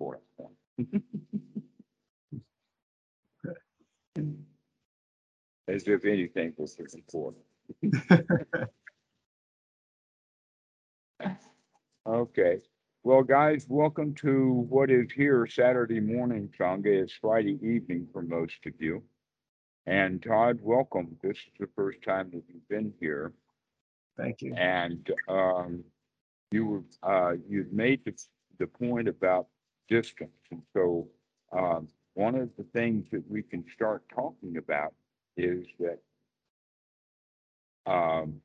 important point. As if anything was important. Okay, well, guys, welcome to what is here Saturday morning, Sangha. It's Friday evening for most of you. And Todd, welcome. This is the first time that you've been here. Thank you. And um, you were, uh, you'd made the, the point about distance. And so um, one of the things that we can start talking about is that um,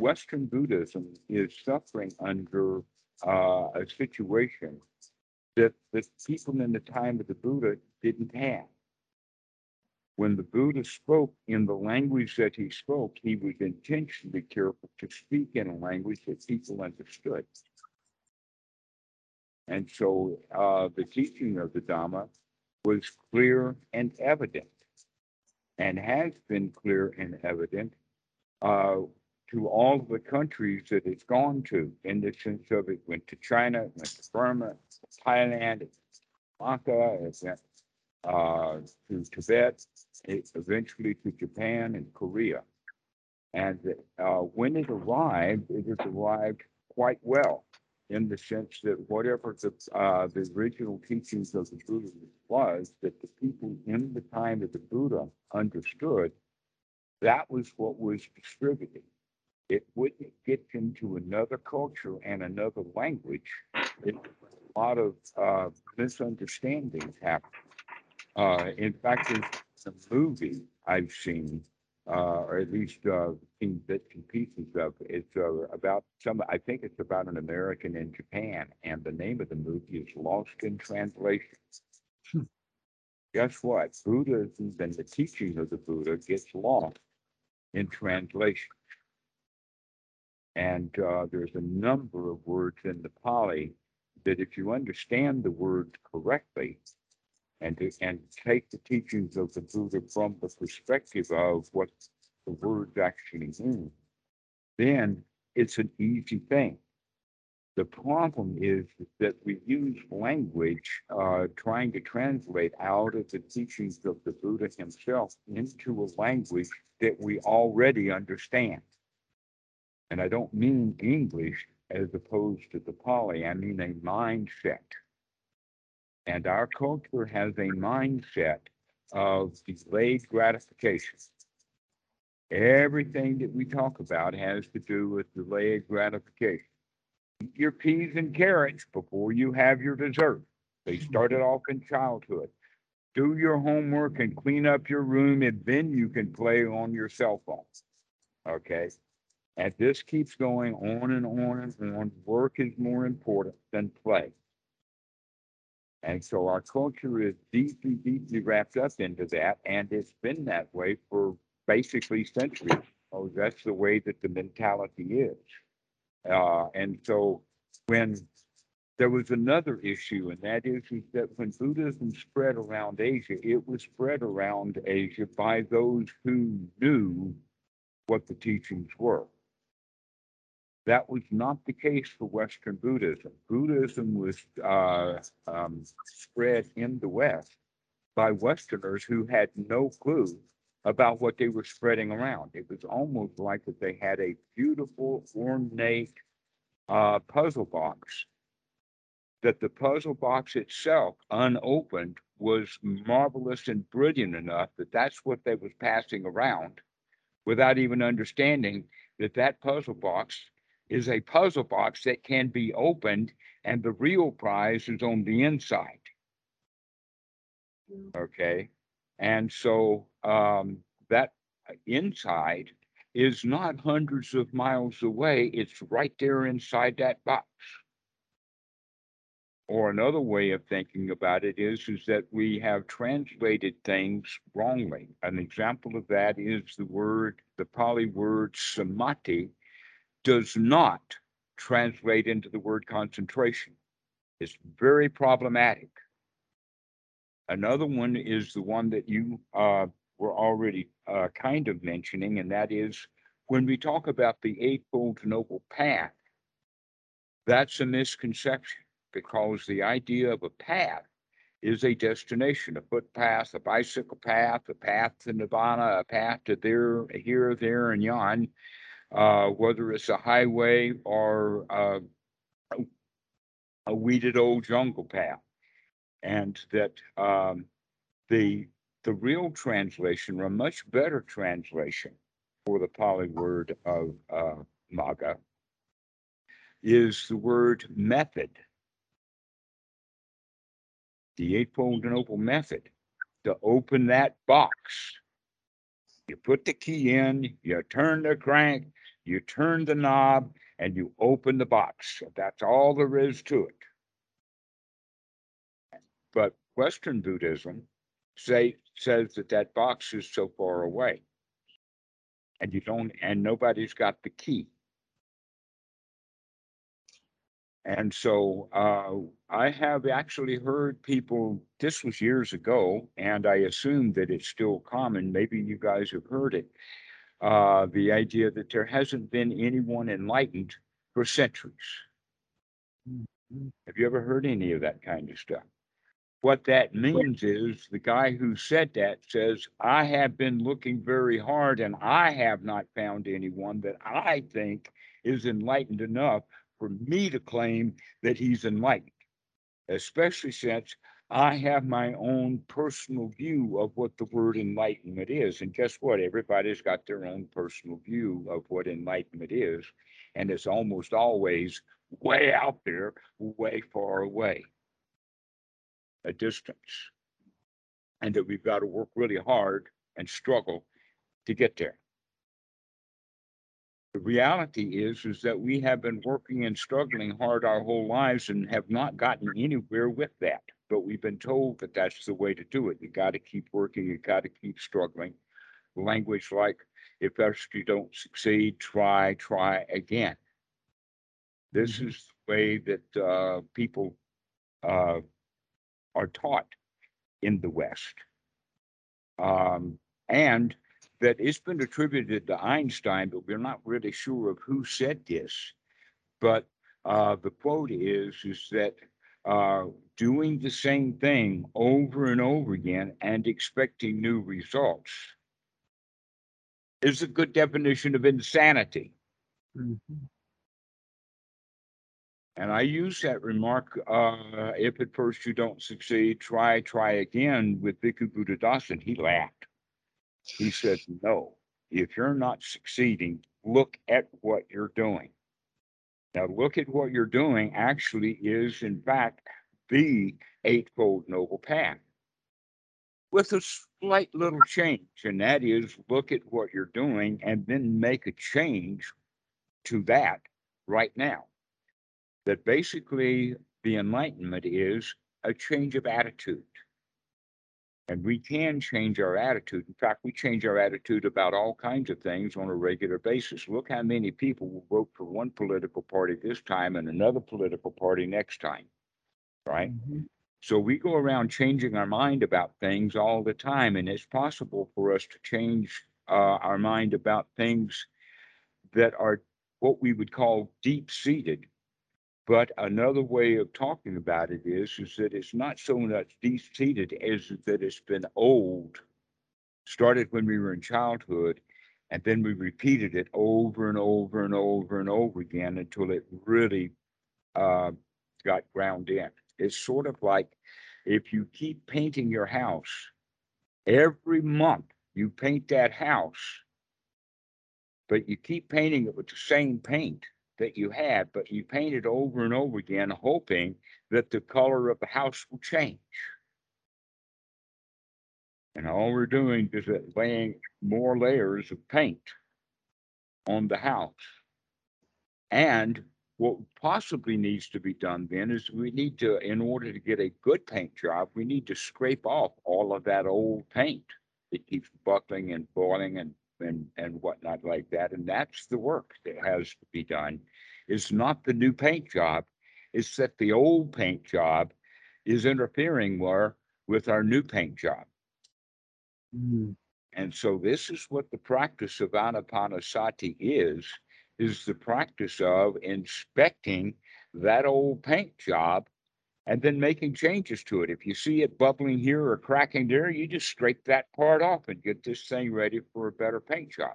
Western Buddhism is suffering under uh, a situation that the people in the time of the Buddha didn't have. When the Buddha spoke in the language that he spoke, he was intentionally careful to speak in a language that people understood. And so uh, the teaching of the Dhamma was clear and evident, and has been clear and evident uh, to all the countries that it's gone to, in the sense of it went to China, it went to Burma, Thailand, Lanka, it went uh, to Tibet, it eventually to Japan and Korea. And uh, when it arrived, it has arrived quite well in the sense that whatever the, uh, the original teachings of the Buddha was, that the people in the time of the Buddha understood, that was what was distributed. It wouldn't get into another culture and another language. It, a lot of uh, misunderstandings happen. Uh, in fact, there's a movie I've seen, uh, or at least uh, seen bits and pieces of. It's uh, about some. I think it's about an American in Japan, and the name of the movie is Lost in Translation. Hmm. Guess what? Buddhism and the teaching of the Buddha gets lost in translation. And uh, there's a number of words in the Pali that if you understand the words correctly and, to- and take the teachings of the Buddha from the perspective of what the words actually mean, then it's an easy thing. The problem is that we use language uh, trying to translate out of the teachings of the Buddha himself into a language that we already understand. And I don't mean English as opposed to the Pali, I mean a mindset. And our culture has a mindset of delayed gratification. Everything that we talk about has to do with delayed gratification. Eat your peas and carrots before you have your dessert. They mm-hmm. started off in childhood. Do your homework and clean up your room, and then you can play on your cell phone. Okay? And this keeps going on and on and on. Work is more important than play. And so our culture is deeply, deeply wrapped up into that, and it's been that way for basically centuries. Oh, that's the way that the mentality is. Uh, and so when there was another issue, and that is, is that when Buddhism spread around Asia, it was spread around Asia by those who knew what the teachings were. That was not the case for Western Buddhism. Buddhism was uh, um, spread in the West by Westerners who had no clue about what they were spreading around. It was almost like that they had a beautiful, ornate uh, puzzle box. That the puzzle box itself, unopened, was marvelous and brilliant enough that that's what they was passing around without even understanding that that puzzle box is a puzzle box that can be opened and the real prize is on the inside. Okay, and so um, that inside is not hundreds of miles away, it's right there inside that box. Or another way of thinking about it is, is that we have translated things wrongly. An example of that is the word, the Pali word samadhi does not translate into the word concentration. It's very problematic. Another one is the one that you uh, were already uh, kind of mentioning, and that is when we talk about the Eightfold Noble Path, that's a misconception. because the idea of a path is a destination, a footpath, a bicycle path, a path to Nirvana, a path to there, here, there, and yon. Uh, whether it's a highway or, uh, a- weeded old jungle path. And that, um, the, the real translation, or a much better translation for the Pali word of, uh, magga is the word method. The Eightfold Noble Method, to open that box. You put the key in, you turn the crank, you turn the knob, and you open the box. That's all there is to it. But Western Buddhism say, says that that box is so far away. And you don't, and nobody's got the key. And so uh, I have actually heard people, this was years ago, and I assume that it's still common. Maybe you guys have heard it. Uh, the idea that there hasn't been anyone enlightened for centuries. Have you ever heard any of that kind of stuff? What that means is the guy who said that says, I have been looking very hard and I have not found anyone that I think is enlightened enough for me to claim that he's enlightened. Especially since I have my own personal view of what the word enlightenment is. And guess what? Everybody's got their own personal view of what enlightenment is. And it's almost always way out there, way far away, a distance. And that we've got to work really hard and struggle to get there. The reality is, is that we have been working and struggling hard our whole lives and have not gotten anywhere with that. But we've been told that that's the way to do it. You got to keep working, you got to keep struggling. Language like, if first you don't succeed, try, try again. This Mhm. is the way that uh, people uh, are taught in the West. Um, and that it's been attributed to Einstein, but we're not really sure of who said this. But uh, the quote is, is that uh, doing the same thing over and over again and expecting new results is a good definition of insanity. Mhm. And I use that remark, uh, if at first you don't succeed, try, try again with Bhikkhu Buddhadasa. He laughed. He said, no, if you're not succeeding, look at what you're doing. Now, look at what you're doing actually is in fact the Eightfold Noble Path. With a slight little change, and that is look at what you're doing and then make a change to that right now that basically the enlightenment is a change of attitude. And we can change our attitude. In fact, we change our attitude about all kinds of things on a regular basis. Look how many people will vote for one political party this time and another political party next time. Right? Mhm. So we go around changing our mind about things all the time, and it's possible for us to change uh, our mind about things that are what we would call deep seated. But another way of talking about it is, is that it's not so much deep seated as that it's been old. Started when we were in childhood, and then we repeated it over and over and over and over again until it really uh, got ground in. It's sort of like if you keep painting your house every month, you paint that house, but you keep painting it with the same paint that you had, but you paint it over and over again, hoping that the color of the house will change. And all we're doing is laying more layers of paint on the house. And what possibly needs to be done then is we need to, in order to get a good paint job, we need to scrape off all of that old paint. that keeps buckling and boiling and, and, and whatnot like that. And that's the work that has to be done. It's not the new paint job. It's that the old paint job is interfering more with our new paint job. Mm. And so this is what the practice of anapanasati is, is the practice of inspecting that old paint job and then making changes to it. If you see it bubbling here or cracking there, you just scrape that part off and get this thing ready for a better paint job.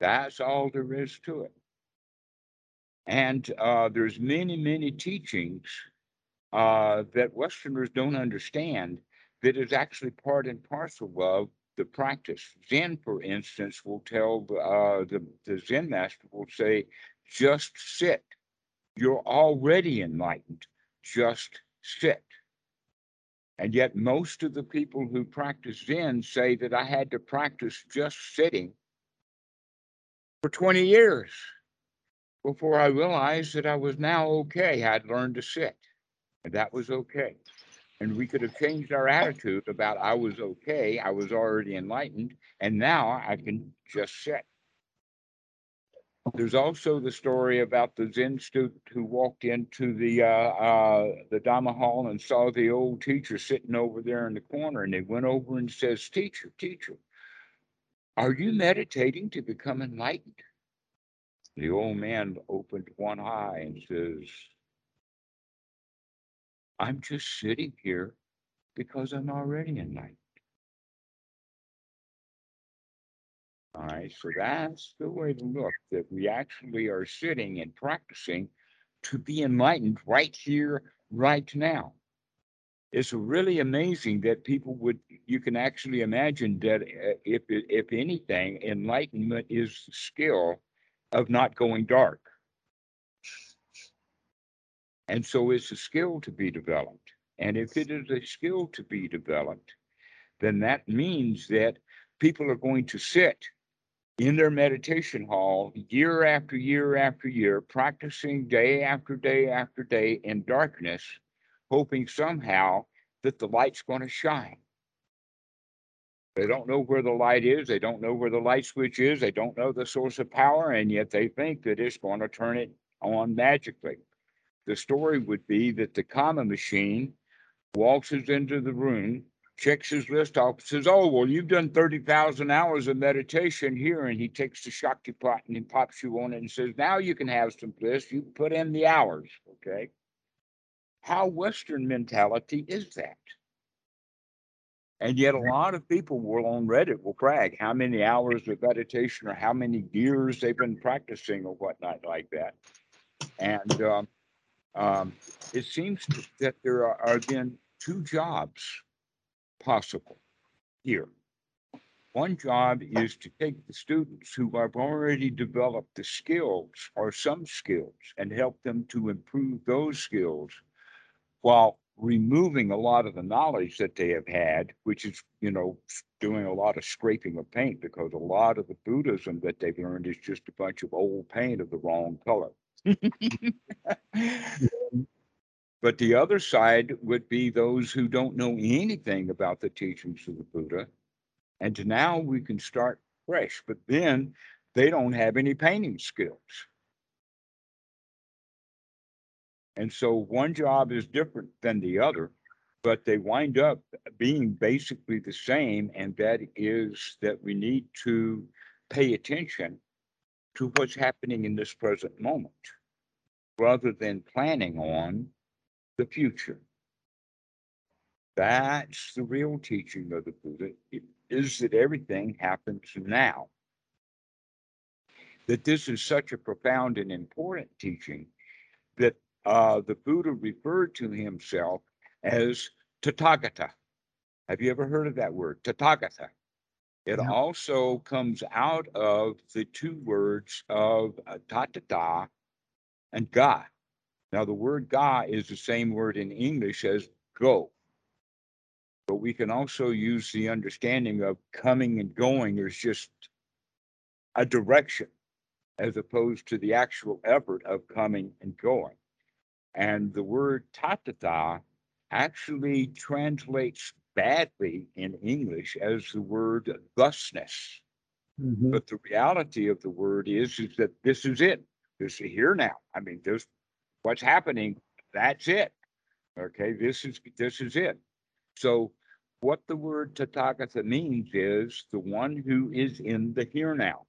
That's all there is to it. And uh, there's many, many teachings uh, that Westerners don't understand that is actually part and parcel of the practice. Zen, for instance, will tell uh, the, the Zen master will say, just sit. You're already enlightened. Just sit. And yet, most of the people who practice Zen say that I had to practice just sitting for 20 years before I realized that I was now okay. I'd learned to sit, and that was okay. And we could have changed our attitude about I was okay, I was already enlightened, and now I can just sit. There's also the story about the Zen student who walked into the uh, uh, the Dhamma hall and saw the old teacher sitting over there in the corner, and he went over and says, "Teacher, teacher, are you meditating to become enlightened?" The old man opened one eye and says, "I'm just sitting here because I'm already enlightened." All right, so that's the way to look, that we actually are sitting and practicing to be enlightened right here, right now. It's really amazing that people would, you can actually imagine that uh, if, if anything, enlightenment is the skill of not going dark. And so it's a skill to be developed. And if it is a skill to be developed, then that means that people are going to sit in their meditation hall year after year after year, practicing day after day after day in darkness, hoping somehow that the light's going to shine. They don't know where the light is. They don't know where the light switch is. They don't know the source of power, and yet they think that it's going to turn it on magically. The story would be that the karma machine waltzes into the room, checks his list off, says, Oh, well, you've done 30,000 hours of meditation here. And he takes the shaktipat and he pops you on it and says, Now you can have some bliss. You put in the hours. Okay. How Western mentality is that? And yet, a lot of people will on Reddit will brag how many hours of meditation or how many years they've been practicing or whatnot like that. And um, um, it seems that there are, are then two jobs possible here. One job is to take the students who have already developed the skills or some skills and help them to improve those skills while removing a lot of the knowledge that they have had, which is, you know, doing a lot of scraping of paint because a lot of the Buddhism that they've learned is just a bunch of old paint of the wrong color. But the other side would be those who don't know anything about the teachings of the Buddha. And now we can start fresh, but then they don't have any painting skills. And so one job is different than the other, but they wind up being basically the same. And that is that we need to pay attention to what's happening in this present moment rather than planning on the future. That's the real teaching of the Buddha, it is that everything happens now. That this is such a profound and important teaching that uh, the Buddha referred to himself as Tathagata. Have you ever heard of that word, Tathagata? It Yeah. also comes out of the two words of uh, tathata and ga. Now, the word ga is the same word in English as go. But we can also use the understanding of coming and going as just a direction as opposed to the actual effort of coming and going. And the word tathata actually translates badly in English as the word thusness. Mhm. But the reality of the word is, is that this is it. This is here now. I mean, this what's happening, that's it. Okay, this is this is it. So what the word Tathagata means is the one who is in the here now.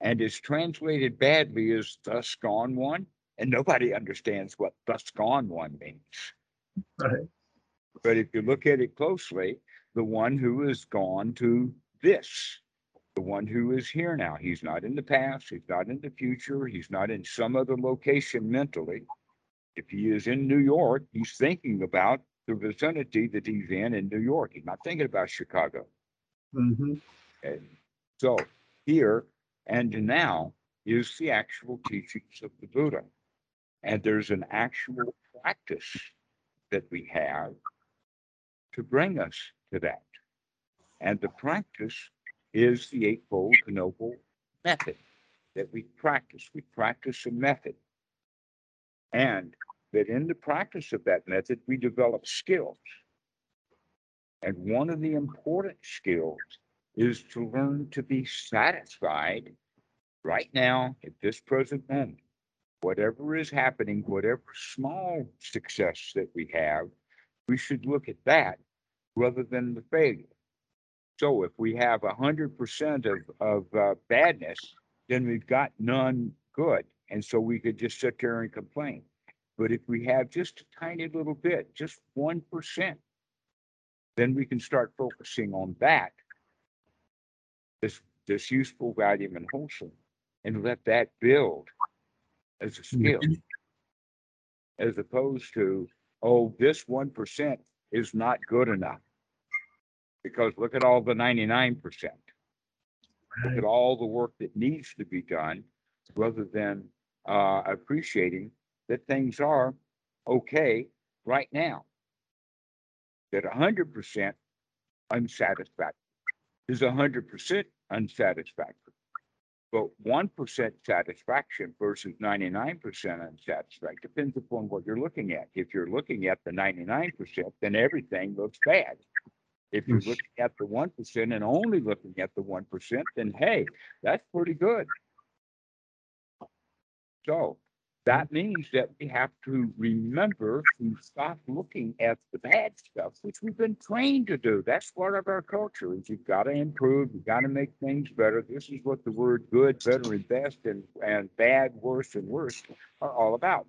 And is translated badly as thus gone one. And nobody understands what thus gone one means. Right. But if you look at it closely, the one who has gone to this, the one who is here now, he's not in the past, he's not in the future, he's not in some other location mentally. If he is in New York, he's thinking about the vicinity that he's in in New York. He's not thinking about Chicago. Mm-hmm. And so here and now is the actual teachings of the Buddha. And there's an actual practice that we have to bring us to that. And the practice is the Eightfold Noble Method that we practice. We practice a method. And that in the practice of that method, we develop skills. And one of the important skills is to learn to be satisfied right now at this present moment. Whatever is happening, whatever small success that we have, we should look at that rather than the failure. So if we have a hundred percent of, of uh, badness, then we've got none good. And so we could just sit there and complain. But if we have just a tiny little bit, just one percent, then we can start focusing on that. This, this useful, valuable, and wholesome, and let that build as a skill. As opposed to, oh, this one percent is not good enough. Because look at all the ninety-nine percent. Look at all the work that needs to be done, rather than, uh, appreciating that things are okay right now. That hundred percent unsatisfactory is hundred percent unsatisfactory. But one percent satisfaction versus ninety-nine percent unsatisfactory depends upon what you're looking at. If you're looking at the ninety-nine percent, then everything looks bad. If you're looking at the one percent and only looking at the one percent, then hey, that's pretty good. So that means that we have to remember to stop looking at the bad stuff, which we've been trained to do. That's part of our culture is you've got to improve, you've got to make things better. This is what the word good, better and best and, and bad, worse and worse are all about.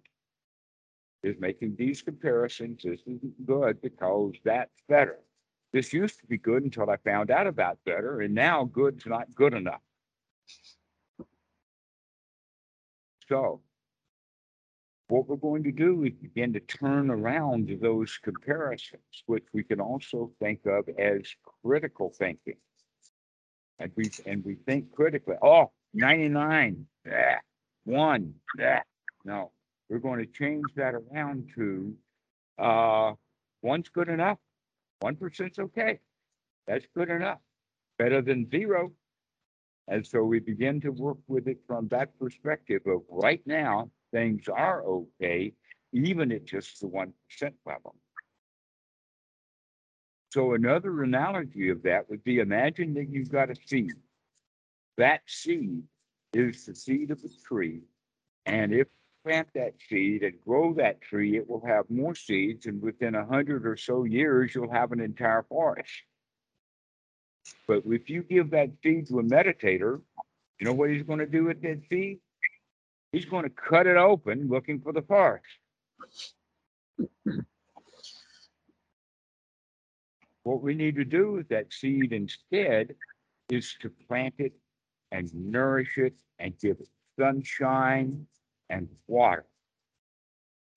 Is making these comparisons. This isn't good because that's better. This used to be good until I found out about better and now good's not good enough. So what we're going to do is begin to turn around those comparisons, which we can also think of as critical thinking. And we, and we think critically, oh, 99, yeah, one, yeah. No, we're going to change that around to, uh, one's good enough. One percent's okay. That's good enough. Better than zero. And so we begin to work with it from that perspective of right now, things are okay, even at just the one percent level. So another analogy of that would be imagine that you've got a seed. That seed is the seed of a tree. And if you plant that seed and grow that tree, it will have more seeds and within a hundred or so years, you'll have an entire forest. But if you give that seed to a meditator, you know what he's going to do with that seed? He's going to cut it open looking for the forest. What we need to do with that seed instead is to plant it and nourish it and give it sunshine and water.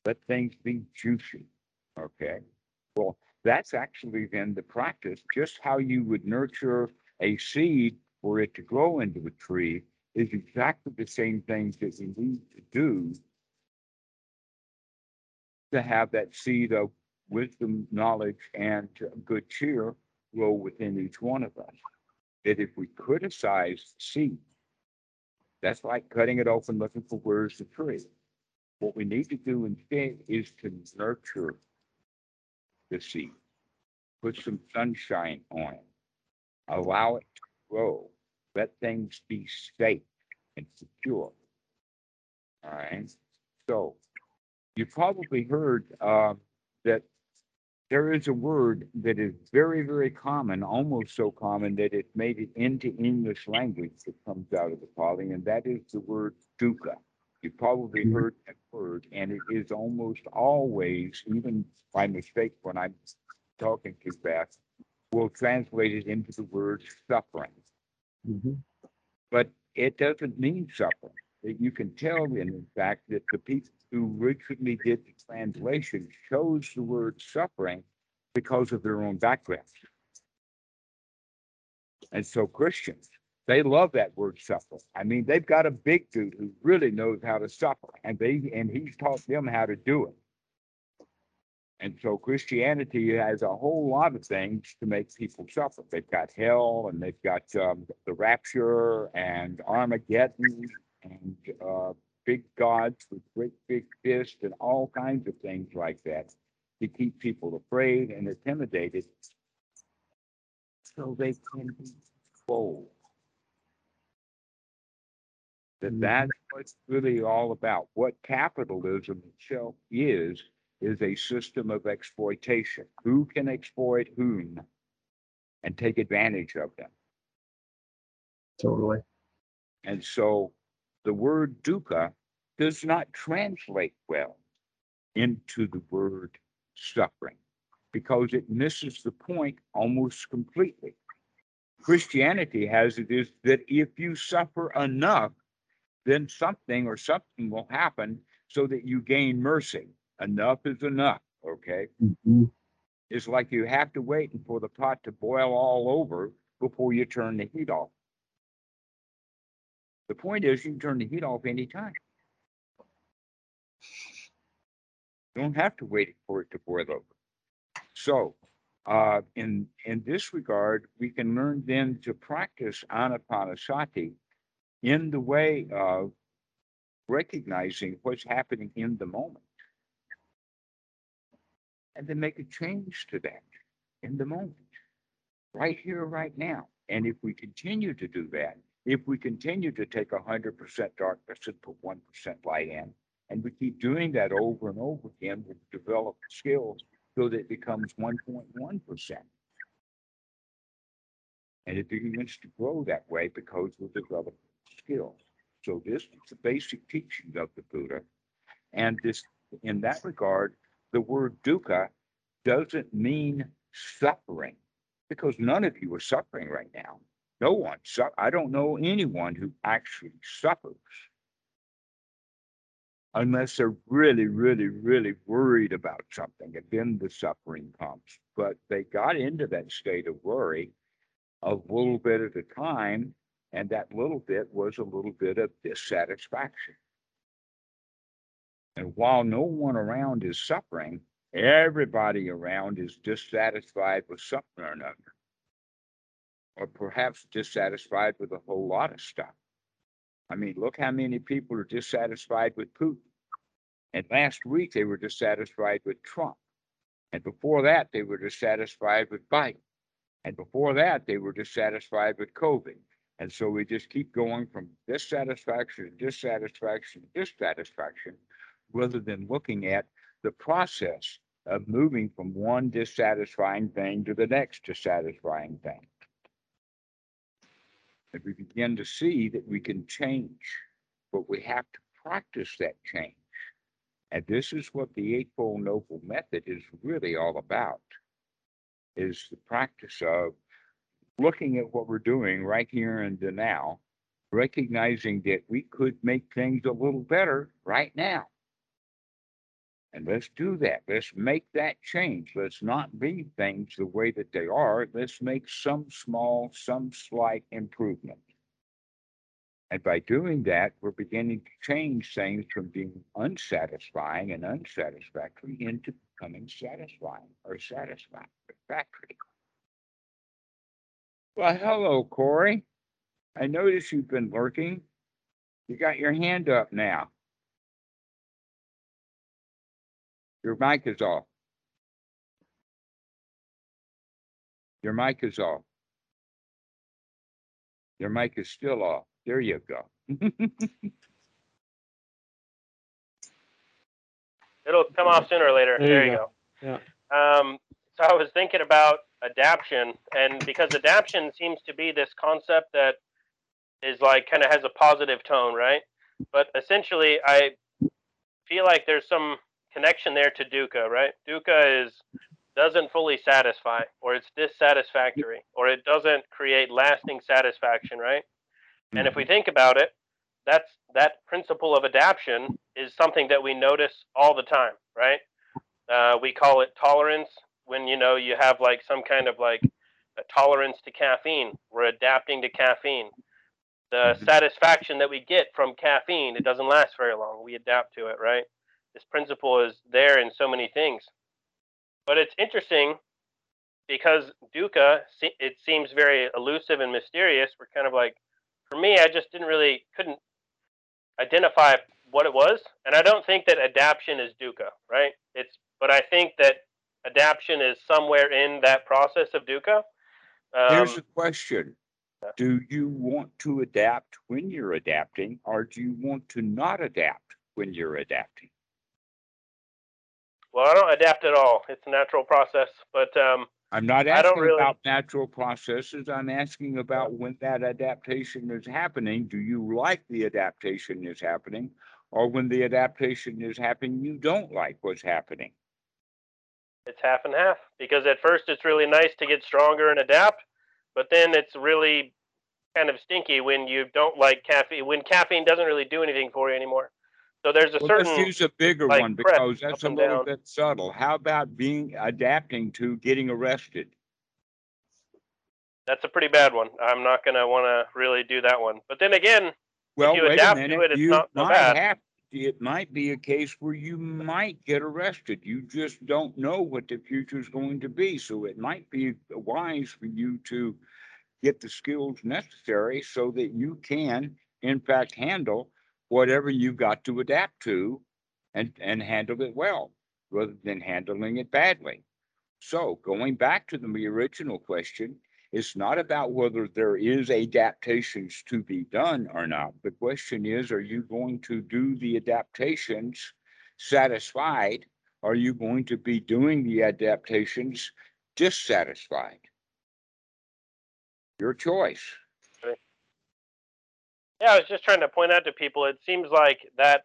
Let things be juicy, okay? Well, that's actually then the practice, just how you would nurture a seed for it to grow into a tree is exactly the same things that we need to do to have that seed of wisdom, knowledge, and good cheer grow within each one of us. That if we criticize the seed, that's like cutting it open looking for where's the tree. What we need to do instead is to nurture the seed. Put some sunshine on it. Allow it to grow. Let things be safe and secure. All right. So you probably heard uh, that there is a word that is very, very common, almost so common that it made it into English language that comes out of the Pali, and that is the word dukkha. You probably Mhm. heard that word, and it is almost always, even by mistake when I'm talking too fast, will translate it into the word suffering. Mhm. But it doesn't mean suffering. That you can tell in in fact that the people who originally did the translation chose the word suffering because of their own background. And so Christians, they love that word suffer. I mean, they've got a big dude who really knows how to suffer and they, and he's taught them how to do it. And so Christianity has a whole lot of things to make people suffer. They've got hell and they've got um, the rapture and Armageddon and uh, big gods with great big fists and all kinds of things like that to keep people afraid and intimidated so they can be controlled. That Mhm. that's what it's really all about. What capitalism itself is, is a system of exploitation. Who can exploit whom and take advantage of them? Totally. And so the word dukkha does not translate well into the word suffering because it misses the point almost completely. Christianity has it is that if you suffer enough, then something or something will happen so that you gain mercy. Enough is enough, okay? Mhm. It's like you have to wait for the pot to boil all over before you turn the heat off. The point is, you can turn the heat off anytime. You don't have to wait for it to boil over. So, uh, in in this regard, we can learn then to practice anapanasati in the way of recognizing what's happening in the moment, and then make a change to that in the moment, right here, right now. And if we continue to do that, if we continue to take hundred percent darkness and put one percent light in, and we keep doing that over and over again, we develop skills so that it becomes one point one percent. And it begins to grow that way because we develop skills. So this is the basic teaching of the Buddha. And this, in that regard, the word dukkha doesn't mean suffering because none of you are suffering right now. No one, su- I don't know anyone who actually suffers unless they're really, really, really worried about something, and then the suffering comes. But they got into that state of worry a little bit at a time, and that little bit was a little bit of dissatisfaction. And while no one around is suffering, everybody around is dissatisfied with something or another. Or perhaps dissatisfied with a whole lot of stuff. I mean, look how many people are dissatisfied with Putin. And last week they were dissatisfied with Trump. And before that, they were dissatisfied with Biden. And before that, they were dissatisfied with COVID. And so we just keep going from dissatisfaction, to dissatisfaction, to dissatisfaction, rather than looking at the process of moving from one dissatisfying thing to the next dissatisfying thing. And we begin to see that we can change, but we have to practice that change. And this is what the Eightfold Noble Method is really all about, is the practice of looking at what we're doing right here and now, recognizing that we could make things a little better right now. And let's do that. Let's make that change. Let's not leave things the way that they are. Let's make some small, some slight improvement. And by doing that, we're beginning to change things from being unsatisfying and unsatisfactory into becoming satisfying or satisfactory. Well, hello, Corey. I notice you've been lurking. You got your hand up now. Your mic is off. Your mic is off. Your mic is still off. There you go. It'll come off sooner or later. There There, you you go. go. Um, so I was thinking about adaption, and because adaption seems to be this concept that is like kind of has a positive tone, right? but essentially, I feel like there's some connection there to Dukkha, right? Dukkha is doesn't fully satisfy, or it's dissatisfactory, or it doesn't create lasting satisfaction, right? And if we think about it, that's that principle of adaptation is something that we notice all the time, right? Uh, we call it tolerance when you know you have like some kind of like a tolerance to caffeine. We're adapting to caffeine. The Mhm. satisfaction that we get from caffeine, it doesn't last very long. We adapt to it, right? This principle is there in so many things. But it's interesting because dukkha, it seems very elusive and mysterious. We're kind of like, for me, I just didn't really couldn't identify what it was, and I don't think that adaptation is dukkha, right? It's, but I think that adaptation is somewhere in that process of dukkha. Here's um, a question. Do you want to adapt when you're adapting, or do you want to not adapt when you're adapting? Well, I don't adapt at all. It's a natural process, but um, I'm not I don't asking really- about natural processes. I'm asking about when that adaptation is happening. Do you like the adaptation is happening? Or when the adaptation is happening, you don't like what's happening? it's half and half because at first it's really nice to get stronger and adapt, but then it's really kind of stinky when you don't like caffeine when caffeine doesn't really do anything for you anymore. So there's a Well, certain let's use a bigger like, one because that's a little down. bit subtle. How about being adapting to getting arrested? that's a pretty bad one. I'm not gonna want to really do that one. But then again, Well, you adapt to minute, it, it's you not so bad. have, it might be a case where you might get arrested. You just don't know what the future is going to be. So it might be wise for you to get the skills necessary so that you can, in fact, handle whatever you've got to adapt to and, and handle it well, rather than handling it badly. So going back to the original question, it's not about whether there is adaptations to be done or not. The question is, are you going to do the adaptations satisfied? Are you going to be doing the adaptations dissatisfied? Your choice. Yeah, I was just trying to point out to people. It seems like that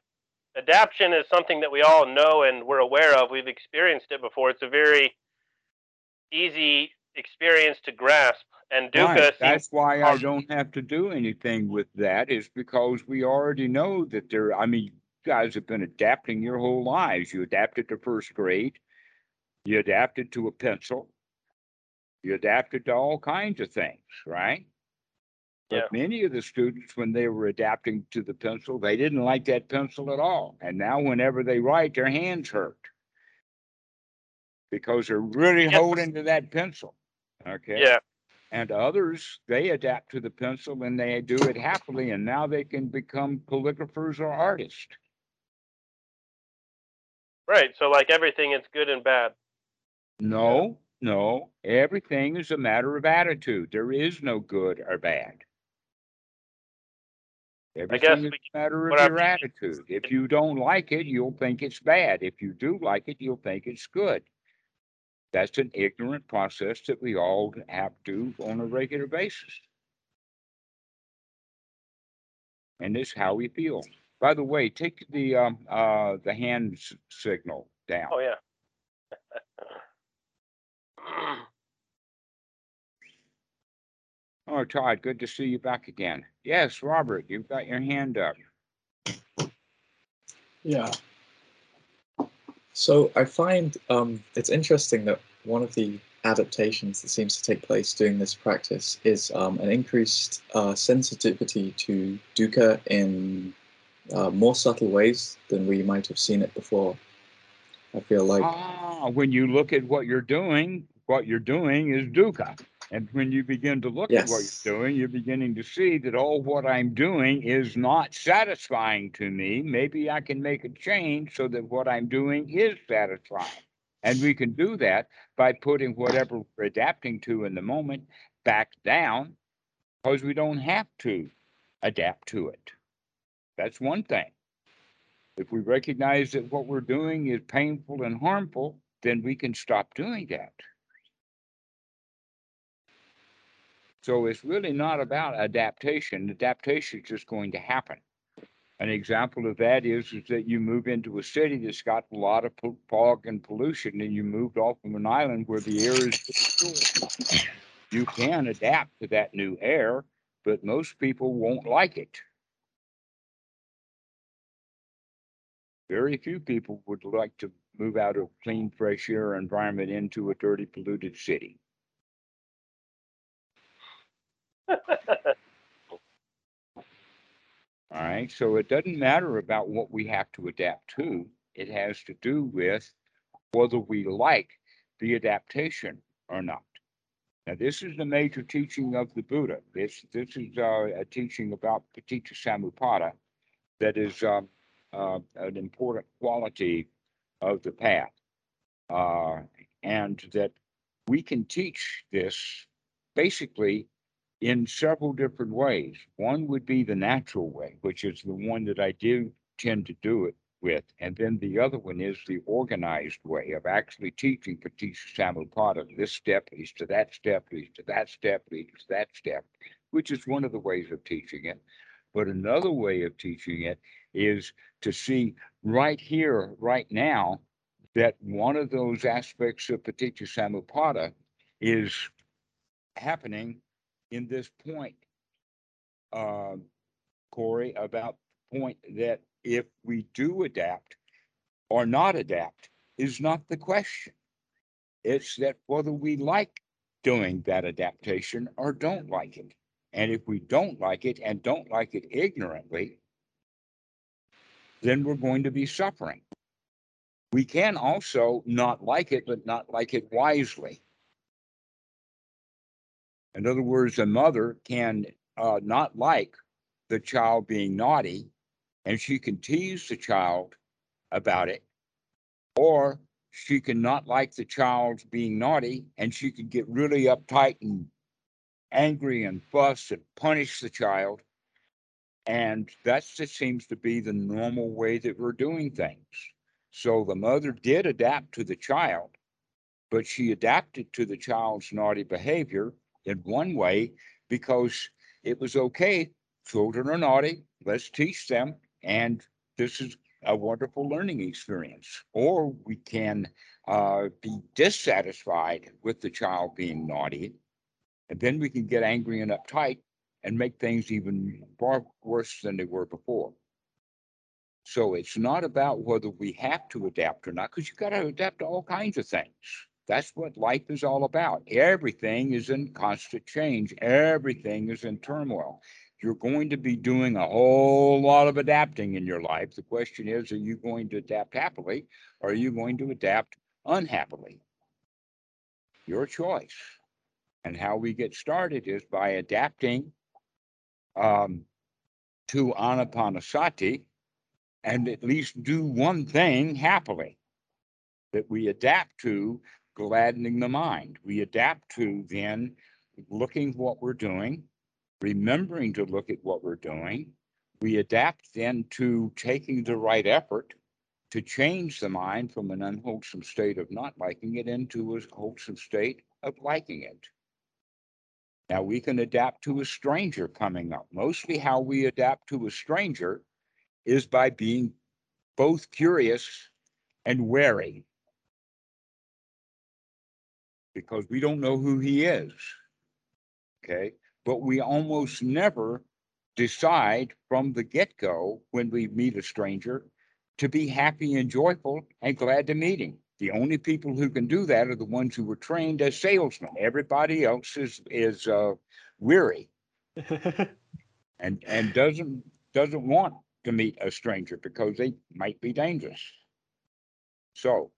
adaptation is something that we all know and we're aware of. We've experienced it before. It's a very easy experience to grasp. And dukkha Right, that's why I don't have to do anything with that is because we already know that there, I mean, you guys have been adapting your whole lives. You adapted to first grade. You adapted to a pencil. You adapted to all kinds of things, right? But many of the students, when they were adapting to the pencil, they didn't like that pencil at all. And now whenever they write, their hands hurt. Because they're really Yes. holding to that pencil. Okay? yeah. And others, they adapt to the pencil and they do it happily, and now they can become calligraphers or artists. Right. So like everything, it's good and bad. No, no, everything is a matter of attitude. There is no good or bad. Guess Everything is a matter of your attitude. If you don't like it, you'll think it's bad. If you do like it, you'll think it's good. That's an ignorant process that we all have to on a regular basis. And it's how we feel. By the way, take the, um, uh, the hand s- signal down. Oh yeah. Oh, Todd, good to see you back again. Yes, Robert, you've got your hand up. Yeah. So I find um, it's interesting that one of the adaptations that seems to take place during this practice is um, an increased uh, sensitivity to dukkha in uh, more subtle ways than we might have seen it before. I feel like Ah, when you look at what you're doing, what you're doing is dukkha. And when you begin to look at what you're doing, you're beginning to see that all what I'm doing is not satisfying to me. Maybe I can make a change so that what I'm doing is satisfying. And we can do that by putting whatever we're adapting to in the moment back down because we don't have to adapt to it. That's one thing. If we recognize that what we're doing is painful and harmful, then we can stop doing that. So it's really not about adaptation. Adaptation is just going to happen. An example of that is, is that you move into a city that's got a lot of fog and pollution and you moved off of an island where the air is. You can adapt to that new air, but most people won't like it. Very few people would like to move out of a clean, fresh air environment into a dirty, polluted city. All right, so it doesn't matter about what we have to adapt to. It has to do with whether we like the adaptation or not. Now, this is the major teaching of the Buddha. This this is uh, a teaching about Paticca Samuppada that is um, uh, an important quality of the path, uh, and that we can teach this basically in several different ways. One would be the natural way, which is the one that I do tend to do it with. And then the other one is the organized way of actually teaching Paticca Samuppada. This step leads to that step, leads to that step, leads to that step, which is one of the ways of teaching it. But another way of teaching it is to see right here, right now, that one of those aspects of Paticca Samuppada is happening in this point, um, Corey, about the point that if we do adapt or not adapt is not the question. It's that whether we like doing that adaptation or don't like it. And if we don't like it and don't like it ignorantly, then we're going to be suffering. We can also not like it, but not like it wisely. In other words, a mother can uh, not like the child being naughty and she can tease the child about it, or she can not like the child being naughty and she can get really uptight and angry and fuss and punish the child. And that just seems to be the normal way that we're doing things. So the mother did adapt to the child, but she adapted to the child's naughty behavior in one way because it was okay. Children are naughty. Let's teach them. And this is a wonderful learning experience. Or we can uh, be dissatisfied with the child being naughty. And then we can get angry and uptight and make things even far worse than they were before. So it's not about whether we have to adapt or not, because you've got to adapt to all kinds of things. That's what life is all about. Everything is in constant change. Everything is in turmoil. You're going to be doing a whole lot of adapting in your life. The question is, are you going to adapt happily or are you going to adapt unhappily? Your choice. And how we get started is by adapting um, to anapanasati and at least do one thing happily that we adapt to gladdening the mind. We adapt to then looking what we're doing, remembering to look at what we're doing. We adapt then to taking the right effort to change the mind from an unwholesome state of not liking it into a wholesome state of liking it. Now we can adapt to a stranger coming up. Mostly how we adapt to a stranger is by being both curious and wary because we don't know who he is. Okay, but we almost never decide from the get go when we meet a stranger to be happy and joyful and glad to meet him. The only people who can do that are the ones who were trained as salesmen. Everybody else is is uh, weary and and doesn't doesn't want to meet a stranger because they might be dangerous. So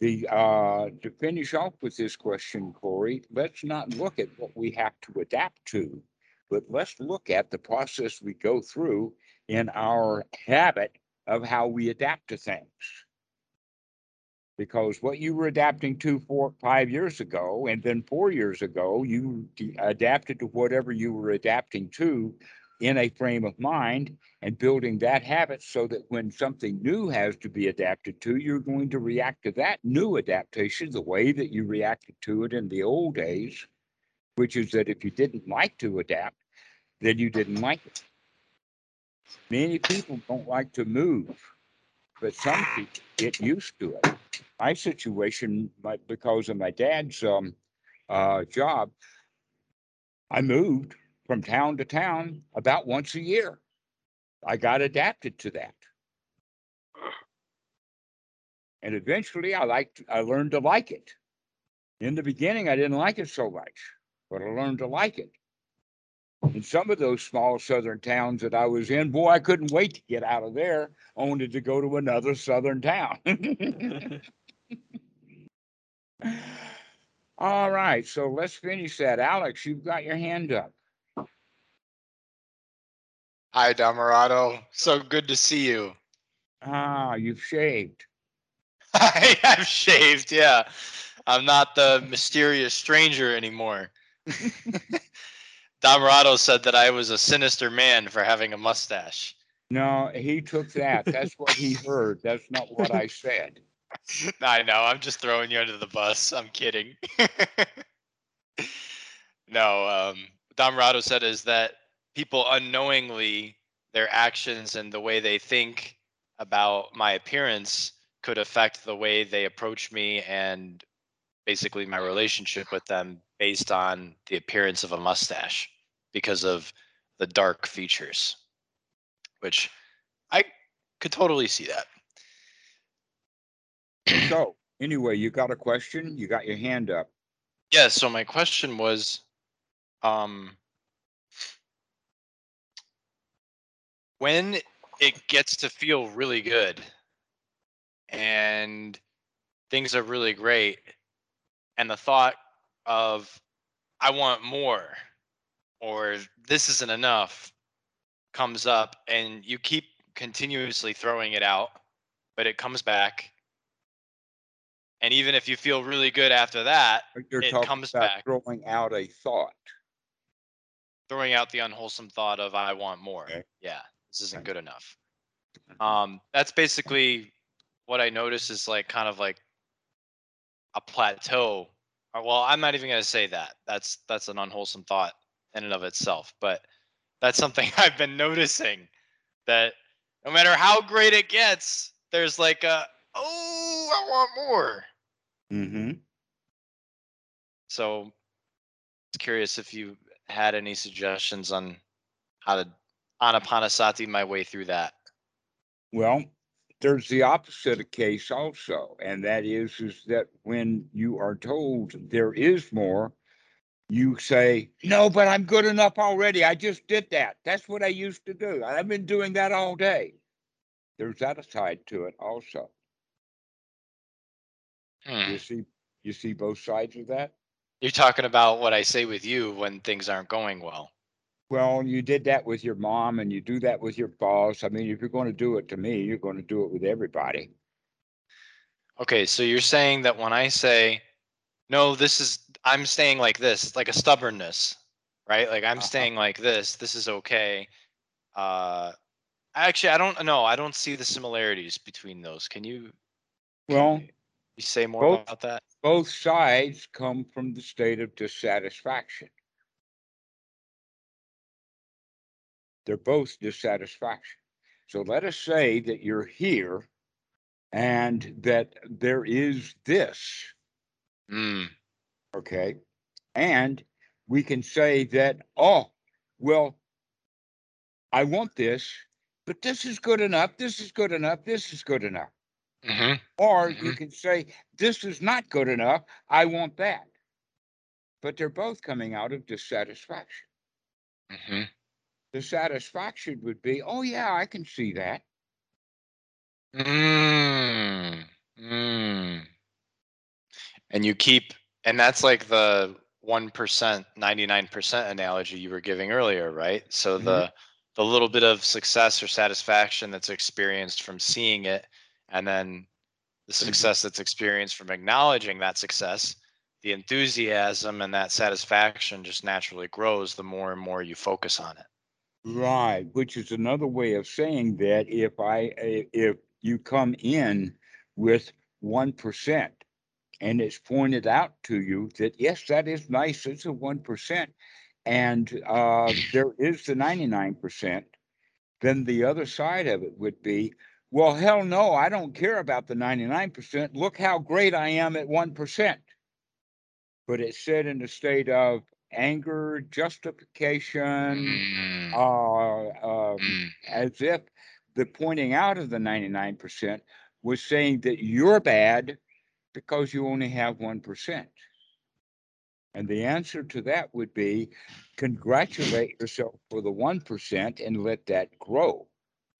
the uh, to finish off with this question, Corey, let's not look at what we have to adapt to, but let's look at the process we go through in our habit of how we adapt to things. Because what you were adapting to four, five years ago, and then four years ago, you adapted to whatever you were adapting to in a frame of mind and building that habit so that when something new has to be adapted to, you're going to react to that new adaptation the way that you reacted to it in the old days, which is that if you didn't like to adapt, then you didn't like it. Many people don't like to move, but some people get used to it. My situation, my, because of my dad's um, uh, job, I moved from town to town about once a year. I got adapted to that. And eventually I liked, I learned to like it. In the beginning, I didn't like it so much, but I learned to like it. In some of those small southern towns that I was in, boy, I couldn't wait to get out of there, only to go to another southern town. All right, so let's finish that. Alex, you've got your hand up. Hi, Dhammarato. So good to see you. Ah, you've shaved. I have shaved, yeah. I'm not the mysterious stranger anymore. Dhammarato said that I was a sinister man for having a mustache. No, he took that. That's what he heard. That's not what I said. I know, I'm just throwing you under the bus. I'm kidding. no, um, Dhammarato said is that people unknowingly, their actions and the way they think about my appearance could affect the way they approach me and basically my relationship with them based on the appearance of a mustache because of the dark features, which I could totally see that. So, anyway, you got a question? You got your hand up. Yeah, so my question was, um, when it gets to feel really good and things are really great, and the thought of, I want more, or this isn't enough, comes up, and you keep continuously throwing it out, but it comes back. And even if you feel really good after that, You're It comes back. throwing out a thought. throwing out the unwholesome thought of I want more. Okay. Yeah, this isn't good enough. Um, that's basically what I notice is like kind of like a plateau. Well, I'm not even gonna say that. That's that's an unwholesome thought in and of itself. But that's something I've been noticing that no matter how great it gets, there's like a oh, I want more. Mm-hmm. So, I was curious if you had any suggestions on how to anapanasati my way through that. Well, there's the opposite of case also, and that is, is that when you are told there is more, you say, no, but I'm good enough already. I just did that. That's what I used to do. I've been doing that all day. There's that side to it also. Hmm. You see, you see both sides of that? You're talking about what I say with you when things aren't going well. Well, you did that with your mom and you do that with your boss. I mean, if you're going to do it to me, you're going to do it with everybody. Okay, so you're saying that when I say, no, this is, I'm staying like this, like a stubbornness, right? Like I'm Uh-huh. staying like this, this is okay. Uh, actually, I don't know. I don't see the similarities between those. Can you, Well, can you say more both- about that? both sides come from the state of dissatisfaction. They're both dissatisfaction. So let us say that you're here and that there is this, Hmm. okay? And we can say that, oh, well, I want this, but this is good enough, this is good enough, this is good enough. hmm Or you Mhm. can say, this is not good enough, I want that. But they're both coming out of dissatisfaction. hmm The satisfaction would be, oh yeah, I can see that. Mm, mm. And you keep, and that's like the 1%, 99% analogy you were giving earlier, right? So Mhm. the the little bit of success or satisfaction that's experienced from seeing it and then the success that's experienced from acknowledging that success, the enthusiasm and that satisfaction just naturally grows the more and more you focus on it. Right, which is another way of saying that if I, i- if you come in with one percent and it's pointed out to you that, yes, that is nice, it's a one percent. And uh, there is the ninety-nine percent. then the other side of it would be, well, hell no, I don't care about the ninety-nine percent. Look how great I am at one percent. But it's said in a state of anger, justification, mm. uh, um, mm. as if the pointing out of the 99% was saying that you're bad because you only have 1%. And the answer to that would be congratulate yourself for the 1% and let that grow,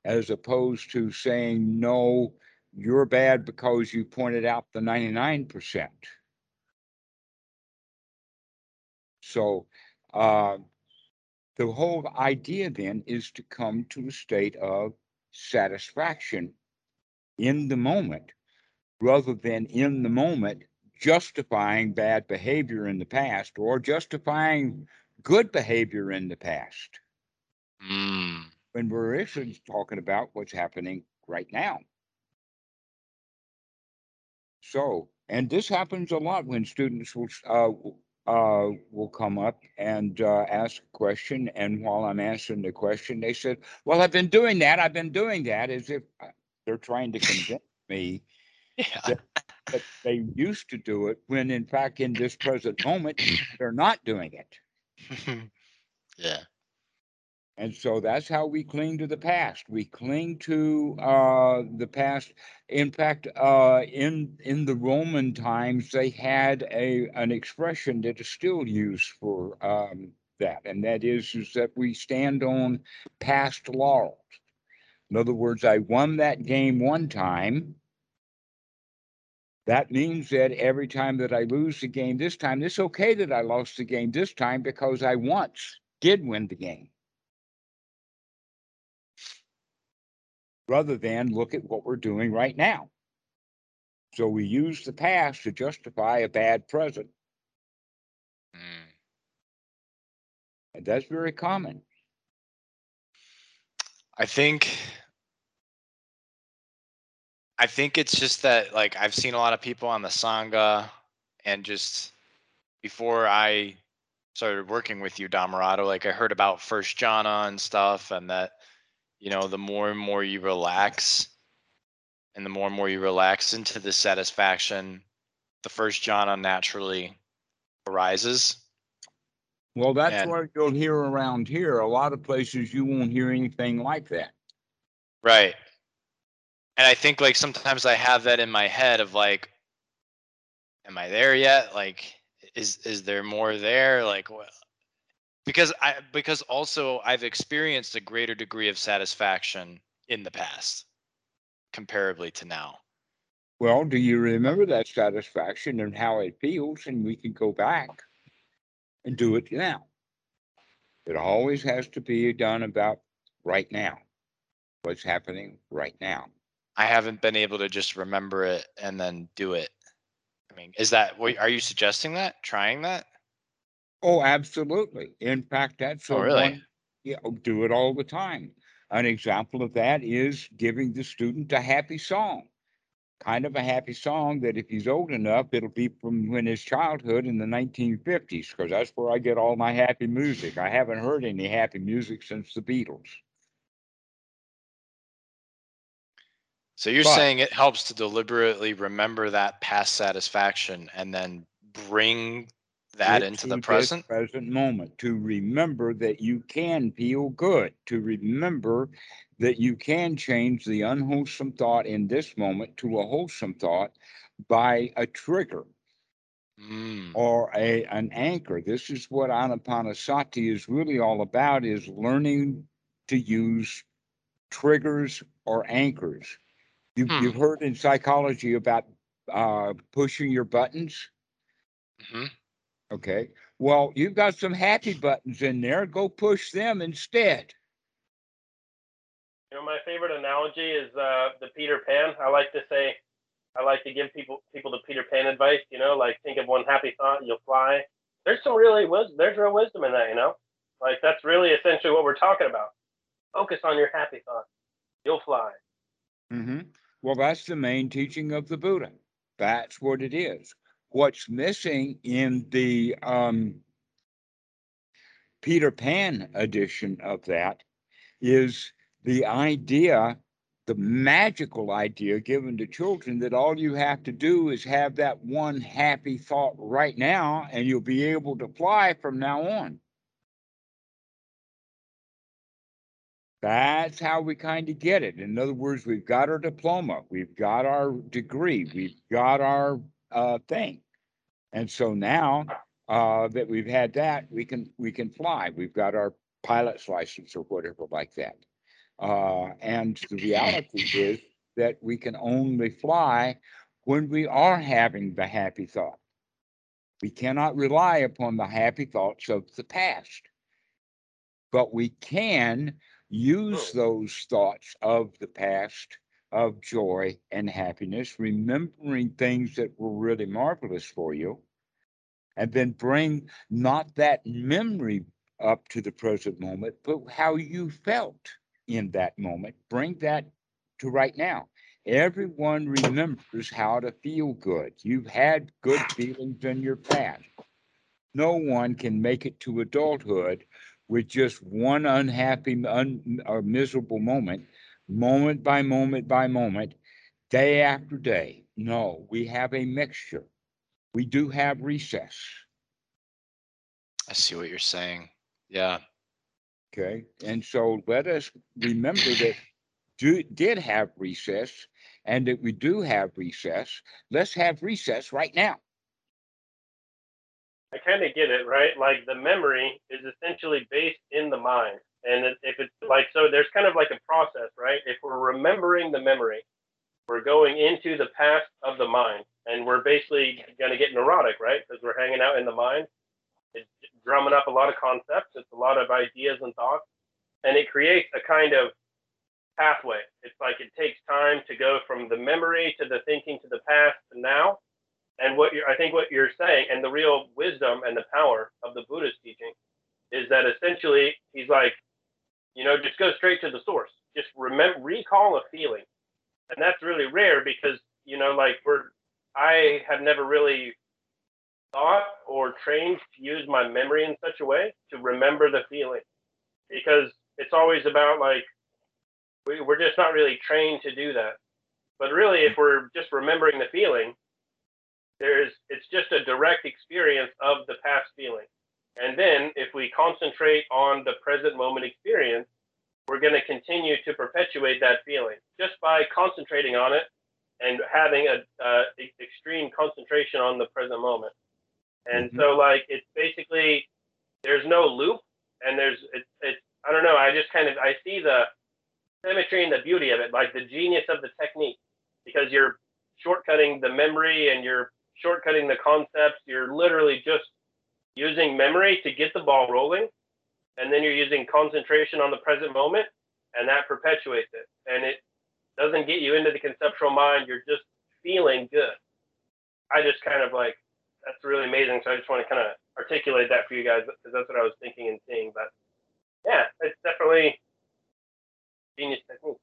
as opposed to saying, no, you're bad because you pointed out the 99%. So, uh, the whole idea then is to come to a state of satisfaction in the moment rather than in the moment justifying bad behavior in the past or justifying good behavior in the past mm. when we're actually talking about what's happening right now. So, and this happens a lot when students will, uh, uh, will come up and, uh, ask a question. And while I'm answering the question, they said, well, I've been doing that. I've been doing that as if uh, they're trying to convince me Yeah. that they used to do it when in fact, in this present moment, they're not doing it. yeah. And so that's how we cling to the past. We cling to uh, the past. In fact, uh, in in the Roman times, they had a an expression that is still used for um, that, and that is is that we stand on past laurels. In other words, I won that game one time. That means that every time that I lose the game this time, it's okay that I lost the game this time because I once did win the game. Rather than look at what we're doing right now. So we use the past to justify a bad present, Mm. and that's very common. I think I think it's just that like I've seen a lot of people on the Sangha and just before I started working with you, Dhammarato, like I heard about first jhana and stuff and that, you know, the more and more you relax and the more and more you relax into the satisfaction, the first jhana naturally arises. Well, that's And- what you'll hear around here. A lot of places you won't hear anything like that. Right. And I think like sometimes I have that in my head of like, am I there yet? Like, is is there more there? Like, what? Because I because also I've experienced a greater degree of satisfaction in the past, comparably to now. Well, do you remember that satisfaction and how it feels? And we can go back and do it now. It always has to be done about right now. What's happening right now. I haven't been able to just remember it and then do it. I mean, is that what are you suggesting that? Trying that? Oh, absolutely. In fact, that's Oh, really? one- Yeah, oh, do it all the time. An example of that is giving the student a happy song. Kind of a happy song that if he's old enough, it'll be from when his childhood in the nineteen fifties, because that's where I get all my happy music. I haven't heard any happy music since the Beatles. So you're But- saying it helps to deliberately remember that past satisfaction and then bring that into the present? Present moment, to remember that you can feel good, to remember that you can change the unwholesome thought in this moment to a wholesome thought by a trigger Mm, or a an anchor. This is what Anapanasati is really all about is learning to use triggers or anchors. You, Hmm. You've heard in psychology about uh, pushing your buttons. mhm. Okay. Well, you've got some happy buttons in there. Go push them instead. You know, my favorite analogy is uh, the Peter Pan. I like to say, I like to give people people the Peter Pan advice. You know, like think of one happy thought, you'll fly. There's some really wis- there's real wisdom in that. You know, like that's really essentially what we're talking about. Focus on your happy thought, you'll fly. Mm-hmm. Well, that's the main teaching of the Buddha. That's what it is. What's missing in the um, Peter Pan edition of that is the idea, the magical idea given to children that all you have to do is have that one happy thought right now and you'll be able to fly from now on. That's how we kind of get it. In other words, we've got our diploma, we've got our degree, we've got our uh, thing. And so now uh, that we've had that, we can we can fly. We've got our pilot's license or whatever like that. Uh, and the reality is that we can only fly when we are having the happy thought. We cannot rely upon the happy thoughts of the past, but we can use those thoughts of the past of joy and happiness, remembering things that were really marvelous for you, and then bring not that memory up to the present moment, but how you felt in that moment. Bring that to right now. Everyone remembers how to feel good. You've had good feelings in your past. No one can make it to adulthood with just one unhappy un, or miserable moment, moment by moment by moment, day after day. No, we have a mixture. We do have recess. I see what you're saying. Yeah. Okay. And so let us remember that do, did have recess and that we do have recess. Let's have recess right now. I kind of get it, right? Like the memory is essentially based in the mind. And if it's like, so there's kind of like a process, right? If we're remembering the memory, we're going into the past of the mind and we're basically going to get neurotic, right? Because we're hanging out in the mind. It's drumming up a lot of concepts, it's a lot of ideas and thoughts, and it creates a kind of pathway. It's like it takes time to go from the memory to the thinking to the past to now and what you're, I think what you're saying, and the real wisdom and the power of the Buddhist teaching, is that essentially he's like, you know, just go straight to the source. Just remember, recall a feeling, and that's really rare because you know, like we're, I have never really thought or trained to use my memory in such a way to remember the feeling, because it's always about like we, we're just not really trained to do that. But really, if we're just remembering the feeling, there's it's just a direct experience of the past feeling. And then if we concentrate on the present moment experience, we're going to continue to perpetuate that feeling just by concentrating on it and having a uh, extreme concentration on the present moment. And mm-hmm. so like it's basically there's no loop and there's it's it's I don't know, I just kind of I see the symmetry and the beauty of it, like the genius of the technique because you're shortcutting the memory and you're shortcutting the concepts. You're literally just using memory to get the ball rolling, and then you're using concentration on the present moment, and that perpetuates it. And it doesn't get you into the conceptual mind. You're just feeling good. I just kind of like that's really amazing. So I just want to kind of articulate that for you guys because that's what I was thinking and seeing. But yeah, it's definitely genius technique.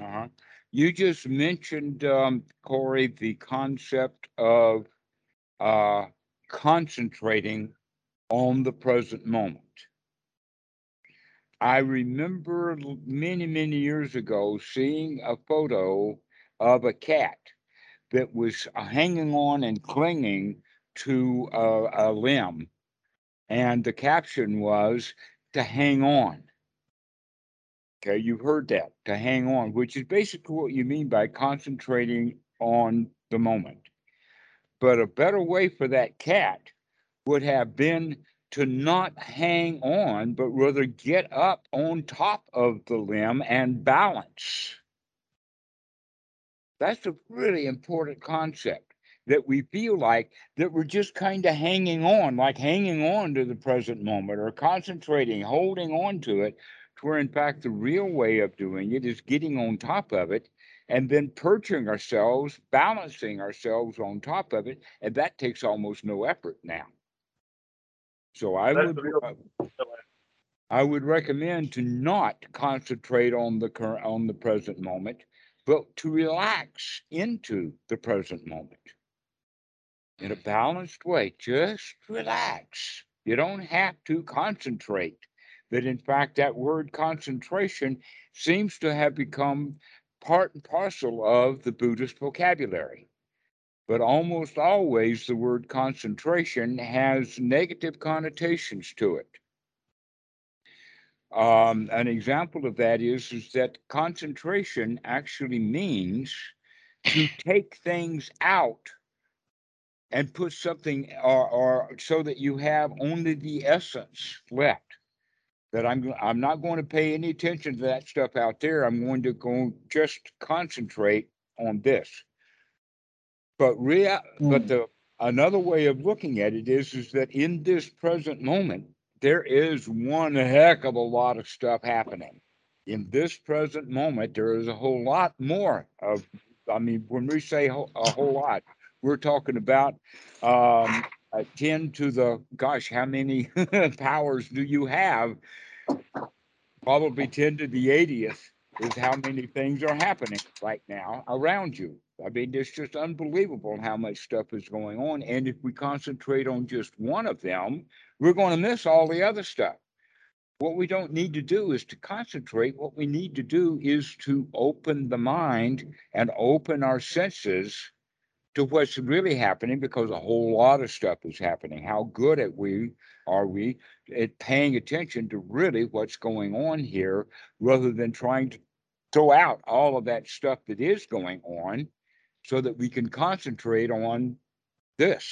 Uh-huh. You just mentioned, um, Corey, the concept of uh, concentrating on the present moment. I remember many, many years ago seeing a photo of a cat that was hanging on and clinging to a, a limb. And the caption was to hang on. Okay, you've heard that to hang on, which is basically what you mean by concentrating on the moment. But a better way for that cat would have been to not hang on, but rather get up on top of the limb and balance. That's a really important concept that we feel like that we're just kind of hanging on, like hanging on to the present moment or concentrating, holding on to it where in fact the real way of doing it is getting on top of it and then perching ourselves, balancing ourselves on top of it, and that takes almost no effort now. So I That's would uh, I would recommend to not concentrate on the current on the present moment, but to relax into the present moment in a balanced way. Just relax. You don't have to concentrate that in fact that word concentration seems to have become part and parcel of the Buddhist vocabulary. But almost always the word concentration has negative connotations to it. Um, an example of that is, is that concentration actually means to take things out and put something or, or so that you have only the essence left. That I'm I'm not going to pay any attention to that stuff out there. I'm going to go just concentrate on this. But rea- but Mm. the another way of looking at it is is that in this present moment there is one heck of a lot of stuff happening. In this present moment, there is a whole lot more of. I mean, when we say whole- a whole lot, we're talking about um, a 10 to the gosh, how many powers do you have? Probably 10 to the 80th is how many things are happening right now around you. I mean, it's just unbelievable how much stuff is going on. And if we concentrate on just one of them, we're going to miss all the other stuff. What we don't need to do is to concentrate. What we need to do is to open the mind and open our senses to what's really happening because a whole lot of stuff is happening. How good at we are we at paying attention to really what's going on here rather than trying to throw out all of that stuff that is going on so that we can concentrate on this.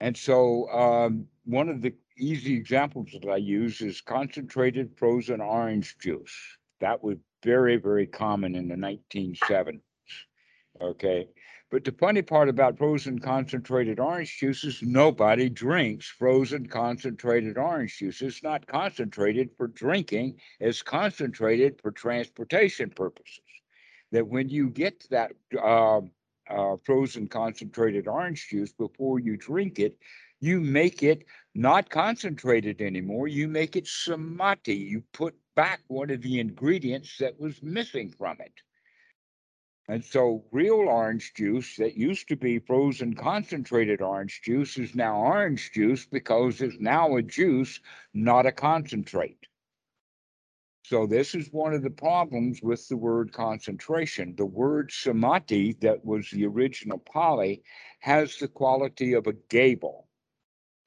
And so um, one of the easy examples that I use is concentrated frozen orange juice. That was very, very common in the 1970s. Okay. But the funny part about frozen concentrated orange juice is nobody drinks frozen concentrated orange juice. It's not concentrated for drinking, it's concentrated for transportation purposes. That when you get that uh, uh, frozen concentrated orange juice before you drink it, you make it not concentrated anymore. You make it samadhi. You put back one of the ingredients that was missing from it. And so real orange juice that used to be frozen concentrated orange juice is now orange juice because it's now a juice, not a concentrate. So this is one of the problems with the word concentration. The word samadhi that was the original Pali has the quality of a gable.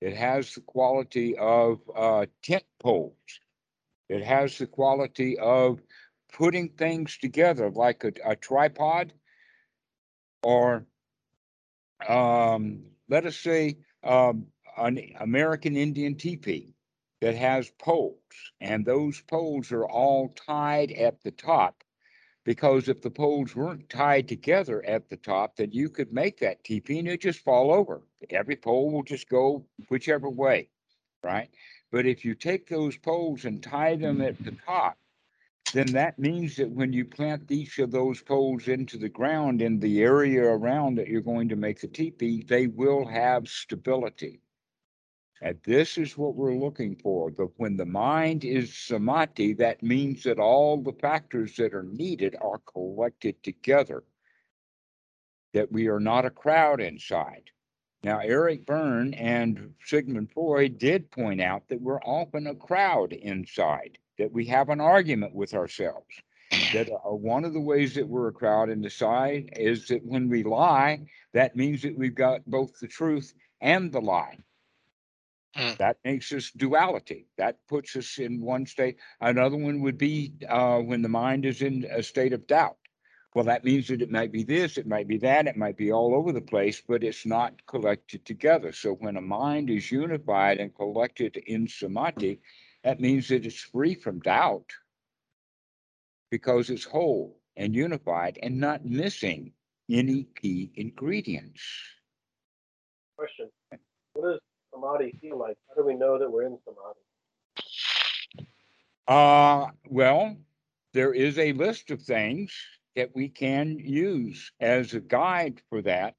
It has the quality of uh, tent poles. It has the quality of putting things together like a, a tripod or um, let us say um, an American Indian teepee that has poles and those poles are all tied at the top because if the poles weren't tied together at the top then you could make that teepee and it just fall over. Every pole will just go whichever way right? But if you take those poles and tie them at the top then that means that when you plant each of those poles into the ground in the area around that you're going to make the teepee, they will have stability. And this is what we're looking for. But when the mind is samadhi, that means that all the factors that are needed are collected together. That we are not a crowd inside. Now, Eric Berne and Sigmund Freud did point out that we're often a crowd inside, that we have an argument with ourselves. That uh, one of the ways that we're a crowd inside is that when we lie, that means that we've got both the truth and the lie. Mm. That makes us duality. That puts us in one state. Another one would be uh, when the mind is in a state of doubt. Well, that means that it might be this, it might be that, it might be all over the place, but it's not collected together. So when a mind is unified and collected in samadhi, that means that it's free from doubt because it's whole and unified and not missing any key ingredients. Question. What does samadhi feel like? How do we know that we're in samadhi? Uh, well, there is a list of things that we can use as a guide for that.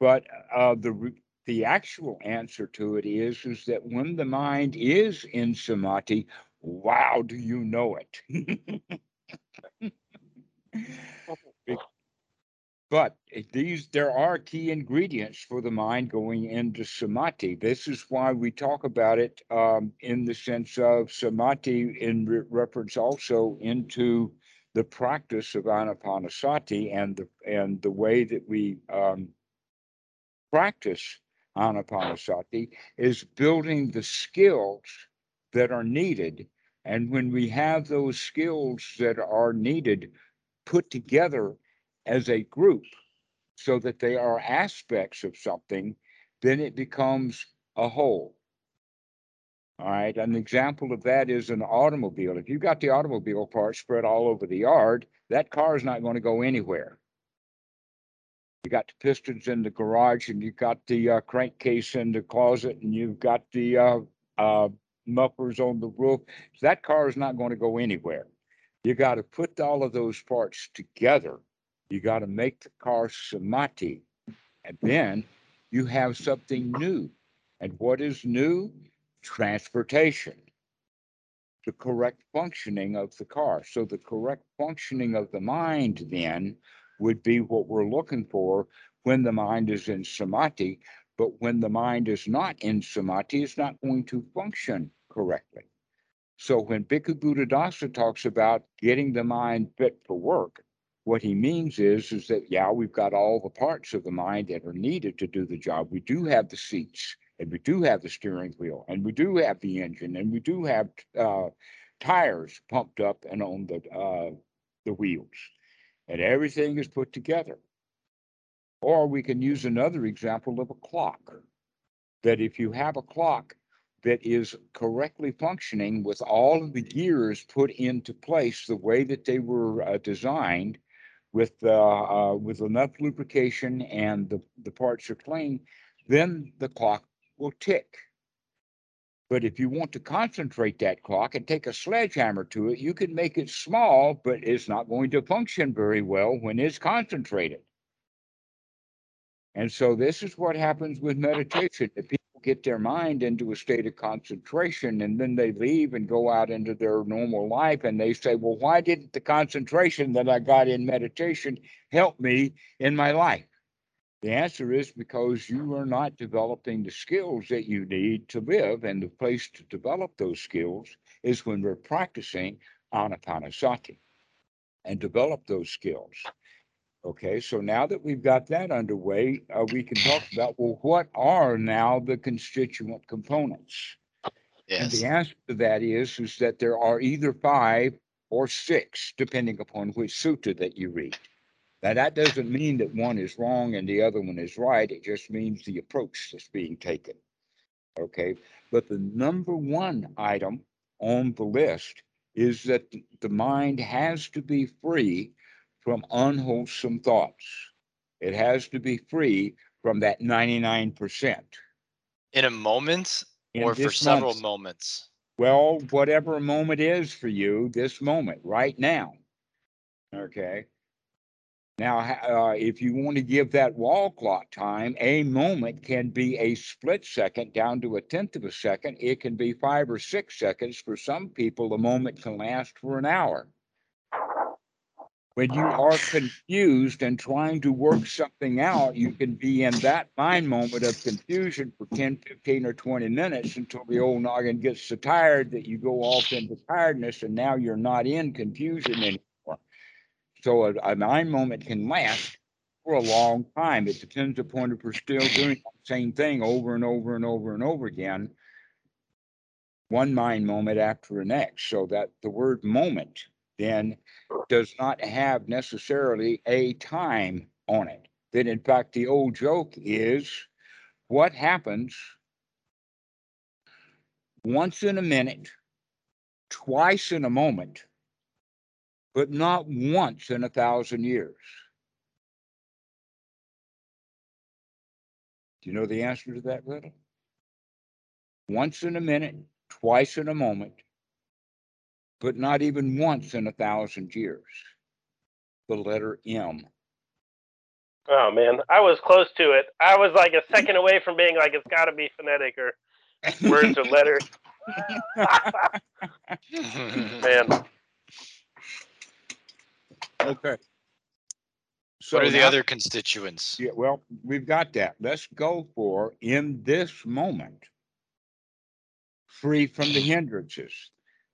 But uh, the the actual answer to it is is that when the mind is in samadhi, wow, do you know it? But these, there are key ingredients for the mind going into samadhi. This is why we talk about it um, in the sense of samadhi in re- reference also into the practice of anapanasati and the and the way that we um, practice anapanasati is building the skills that are needed. And when we have those skills that are needed put together as a group so that they are aspects of something, then it becomes a whole. All right. An example of that is an automobile. If you've got the automobile parts spread all over the yard, that car is not going to go anywhere. You got the pistons in the garage, and you've got the uh, crankcase in the closet, and you've got the uh, uh, mufflers on the roof. That car is not going to go anywhere. You got to put all of those parts together. You got to make the car samadhi, and then you have something new. And what is new? transportation, the correct functioning of the car. So the correct functioning of the mind then would be what we're looking for when the mind is in samadhi. But when the mind is not in samadhi, it's not going to function correctly. So when Bhikkhu Buddhadasa talks about getting the mind fit for work, what he means is, is that, yeah, we've got all the parts of the mind that are needed to do the job. We do have the seats and we do have the steering wheel, and we do have the engine, and we do have uh, tires pumped up and on the uh, the wheels, and everything is put together. Or we can use another example of a clock. That if you have a clock that is correctly functioning with all of the gears put into place the way that they were uh, designed, with uh, uh, with enough lubrication and the, the parts are clean, then the clock will tick. But if you want to concentrate that clock and take a sledgehammer to it, you can make it small, but it's not going to function very well when it's concentrated. And so this is what happens with meditation. If people get their mind into a state of concentration and then they leave and go out into their normal life and they say, well, why didn't the concentration that I got in meditation help me in my life? The answer is because you are not developing the skills that you need to live, and the place to develop those skills is when we're practicing anapanasati and develop those skills. Okay, so now that we've got that underway, uh, we can talk about well, what are now the constituent components? Yes. And the answer to that is is that there are either five or six, depending upon which sutta that you read. Now, that doesn't mean that one is wrong and the other one is right. It just means the approach that's being taken. Okay, but the number one item on the list is that the mind has to be free from unwholesome thoughts. It has to be free from that 99%. In a moment In or for several month. moments. Well, whatever moment is for you, this moment, right now. Okay. Now, uh, if you want to give that wall clock time, a moment can be a split second down to a tenth of a second. It can be five or six seconds. For some people, a moment can last for an hour. When you are confused and trying to work something out, you can be in that mind moment of confusion for 10, 15, or 20 minutes until the old noggin gets so tired that you go off into tiredness and now you're not in confusion anymore. So a, mind moment can last for a long time. It depends upon if we're still doing the same thing over and over and over and over again. One mind moment after the next. So that the word moment then does not have necessarily a time on it. That in fact, the old joke is what happens once in a minute, twice in a moment, but not once in a thousand years. Do you know the answer to that riddle? Once in a minute, twice in a moment, but not even once in a thousand years. The letter M. Oh man, I was close to it. I was like a second away from being like it's got to be phonetic or words or letters. Man, Okay. So what are the now- other constituents? Yeah, well, we've got that. Let's go for in this moment, free from the hindrances.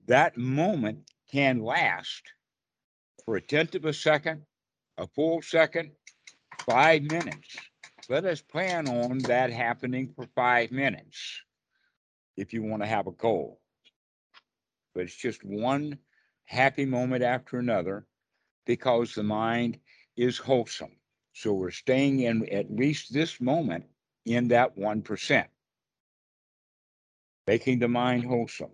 That moment can last for a tenth of a second, a full second, five minutes. Let us plan on that happening for five minutes if you want to have a goal. But it's just one happy moment after another because the mind is wholesome. So we're staying in at least this moment in that 1%. Making the mind wholesome,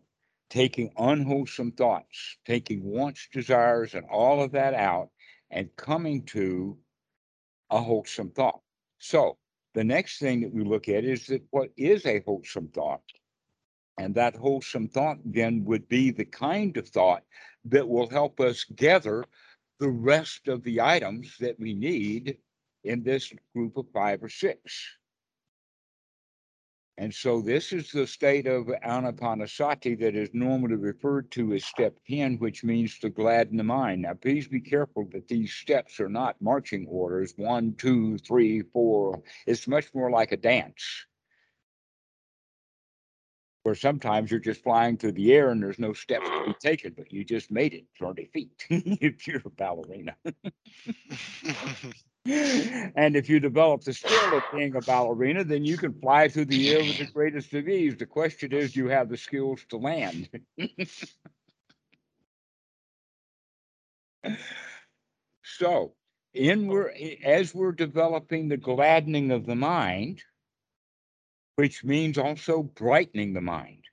taking unwholesome thoughts, taking wants, desires, and all of that out, and coming to a wholesome thought. So the next thing that we look at is that what is a wholesome thought? And that wholesome thought then would be the kind of thought that will help us gather the rest of the items that we need in this group of five or six. And so this is the state of anapanasati that is normally referred to as step 10, which means to gladden the mind. Now, please be careful that these steps are not marching orders one, two, three, four. It's much more like a dance. Where sometimes you're just flying through the air and there's no steps to be taken, but you just made it 30 feet if you're a ballerina. And if you develop the skill of being a ballerina, then you can fly through the air with the greatest of ease. The question is, do you have the skills to land? So, in we're as we're developing the gladdening of the mind, which means also brightening the mind.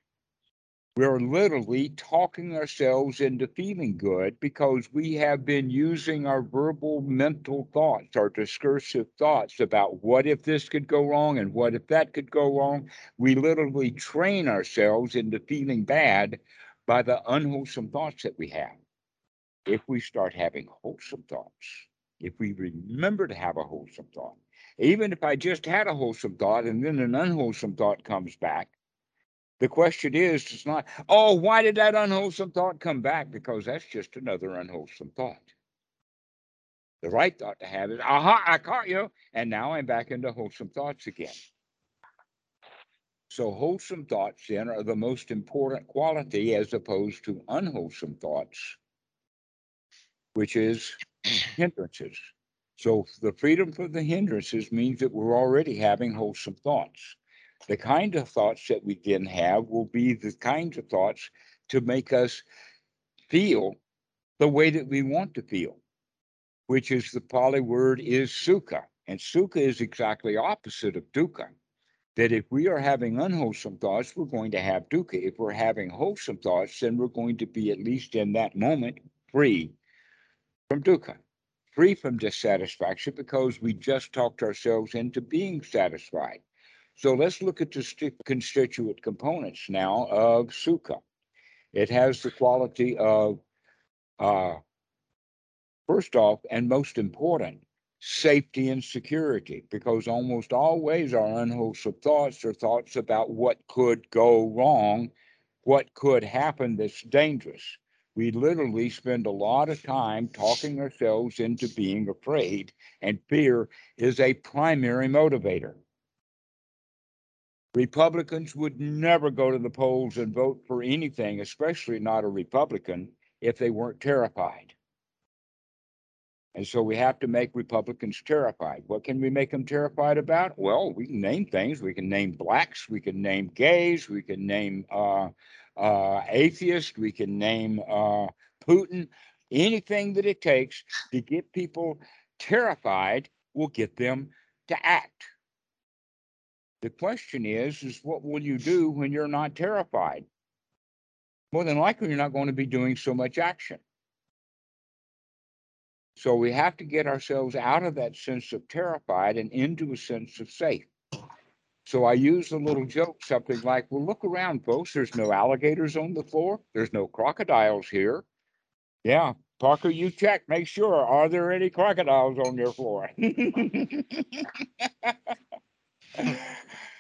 We're literally talking ourselves into feeling good because we have been using our verbal mental thoughts, our discursive thoughts about what if this could go wrong and what if that could go wrong. We literally train ourselves into feeling bad by the unwholesome thoughts that we have. If we start having wholesome thoughts, if we remember to have a wholesome thought, even if I just had a wholesome thought and then an unwholesome thought comes back, the question is, it's not, oh, why did that unwholesome thought come back? Because that's just another unwholesome thought. The right thought to have is, aha, I caught you. And now I'm back into wholesome thoughts again. So wholesome thoughts then are the most important quality as opposed to unwholesome thoughts, which is hindrances. So the freedom from the hindrances means that we're already having wholesome thoughts. The kind of thoughts that we then have will be the kinds of thoughts to make us feel the way that we want to feel, which is the Pali word is sukha. And sukha is exactly opposite of dukkha. That if we are having unwholesome thoughts, we're going to have dukkha. If we're having wholesome thoughts, then we're going to be, at least in that moment, free from dukkha, free from dissatisfaction because we just talked ourselves into being satisfied. So let's look at the sti- constituent components now of sukha. It has the quality of, uh, first off, and most important, safety and security, because almost always our unwholesome thoughts are thoughts about what could go wrong, what could happen that's dangerous. We literally spend a lot of time talking ourselves into being afraid, and fear is a primary motivator. Republicans would never go to the polls and vote for anything, especially not a Republican, if they weren't terrified. And so we have to make Republicans terrified. What can we make them terrified about? Well, we can name things. We can name blacks. We can name gays. We can name uh, uh, atheists. We can name uh, Putin. Anything that it takes to get people terrified will get them to act. The question is, is what will you do when you're not terrified? More than likely, you're not going to be doing so much action. So we have to get ourselves out of that sense of terrified and into a sense of safe. So I use a little joke, something like, well, look around, folks. There's no alligators on the floor. There's no crocodiles here. Yeah, Parker, you check, make sure. Are there any crocodiles on your floor?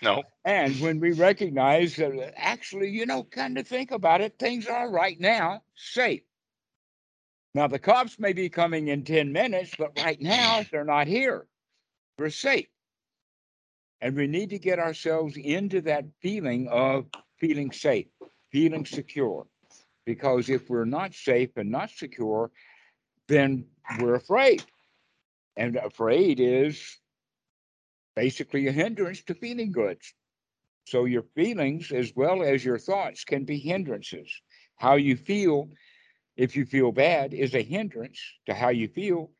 No. And when we recognize that actually, you know, kind of think about it, things are right now safe. Now, the cops may be coming in 10 minutes, but right now they're not here. We're safe. And we need to get ourselves into that feeling of feeling safe, feeling secure. Because if we're not safe and not secure, then we're afraid. And afraid is basically a hindrance to feeling good. So your feelings as well as your thoughts can be hindrances. How you feel, if you feel bad, is a hindrance to how you feel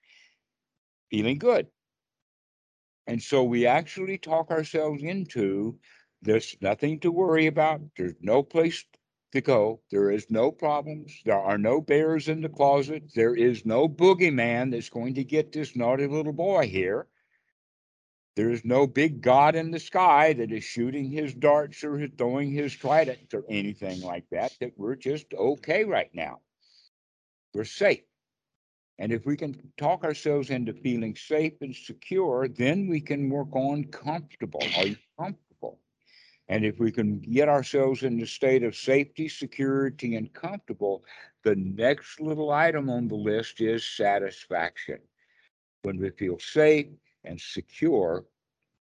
feeling good. And so we actually talk ourselves into there's nothing to worry about. There's no place to go. There is no problems. There are no bears in the closet. There is no boogeyman that's going to get this naughty little boy here. There is no big God in the sky that is shooting his darts or throwing his tridents or anything like that, that we're just okay right now. We're safe. And if we can talk ourselves into feeling safe and secure, then we can work on comfortable. Are you comfortable? And if we can get ourselves in the state of safety, security, and comfortable, the next little item on the list is satisfaction. When we feel safe and secure,